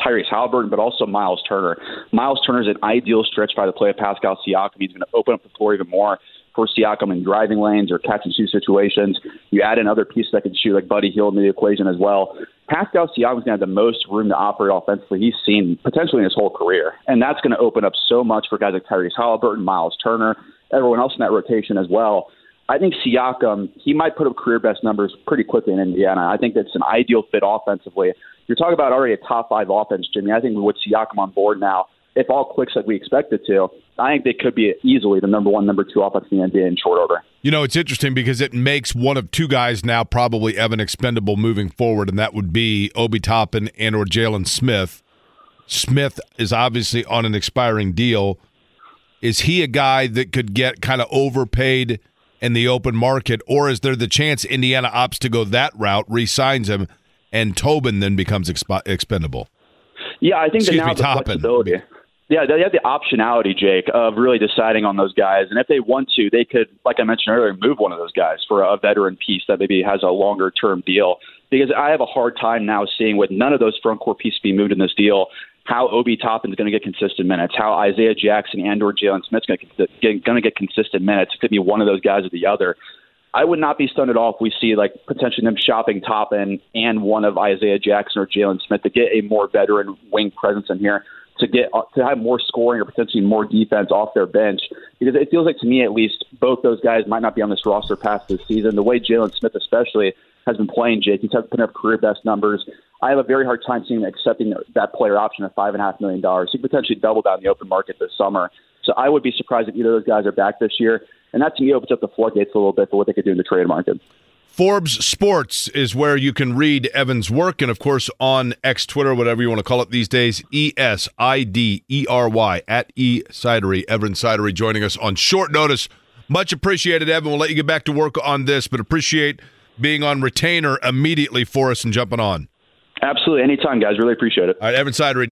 Tyrese Halliburton, but also Miles Turner. Miles Turner is an ideal stretch by the play of Pascal Siakam. He's going to open up the floor even more for Siakam in driving lanes or catch and shoot situations. You add another piece that can shoot like Buddy Hield in the equation as well. Pascal Siakam's going to have the most room to operate offensively he's seen potentially in his whole career. And that's going to open up so much for guys like Tyrese Halliburton, Miles Turner, everyone else in that rotation as well. I think Siakam, he might put up career best numbers pretty quickly in Indiana. I think that's an ideal fit offensively. You're talking about already a top five offense, Jimmy. I think with Siakam on board now, if all clicks like we expect it to, I think they could be easily the number one, number two offense in the NBA in short order. You know, it's interesting because it makes one of two guys now probably Evan expendable moving forward, and that would be Obi Toppin and or Jalen Smith. Smith is obviously on an expiring deal. Is he a guy that could get kind of overpaid in the open market, or is there the chance Indiana opts to go that route, re-signs him, and Toppin then becomes exp- expendable? Yeah, I think Excuse that now me, the Toppin. flexibility. Yeah, they have the optionality, Jake, of really deciding on those guys. And if they want to, they could, like I mentioned earlier, move one of those guys for a veteran piece that maybe has a longer term deal. Because I have a hard time now seeing with none of those front court pieces being moved in this deal, how Obi Toppin is going to get consistent minutes, how Isaiah Jackson and or Jalen Smith's going to get, going to get consistent minutes. It could be one of those guys or the other. I would not be stunned at all if we see like potentially them shopping Toppin and one of Isaiah Jackson or Jalen Smith to get a more veteran wing presence in here to get uh, to have more scoring or potentially more defense off their bench because it feels like to me at least both those guys might not be on this roster past this season. The way Jalen Smith especially has been playing, Jake, he's putting up career best numbers. I have a very hard time seeing accepting that player option of five and a half million dollars. He could potentially double down the open market this summer. So I would be surprised if either of those guys are back this year. And that to me opens up the floodgates a little bit for what they could do in the trade market. Forbes Sports is where you can read Evan's work, and of course on X, Twitter, whatever you want to call it these days, E S I D E R Y at E Sidery. Evan Sidery joining us on short notice. Much appreciated, Evan. We'll let you get back to work on this, but appreciate being on retainer immediately for us and jumping on. Absolutely, anytime, guys. Really appreciate it. All right, Evan Sidery.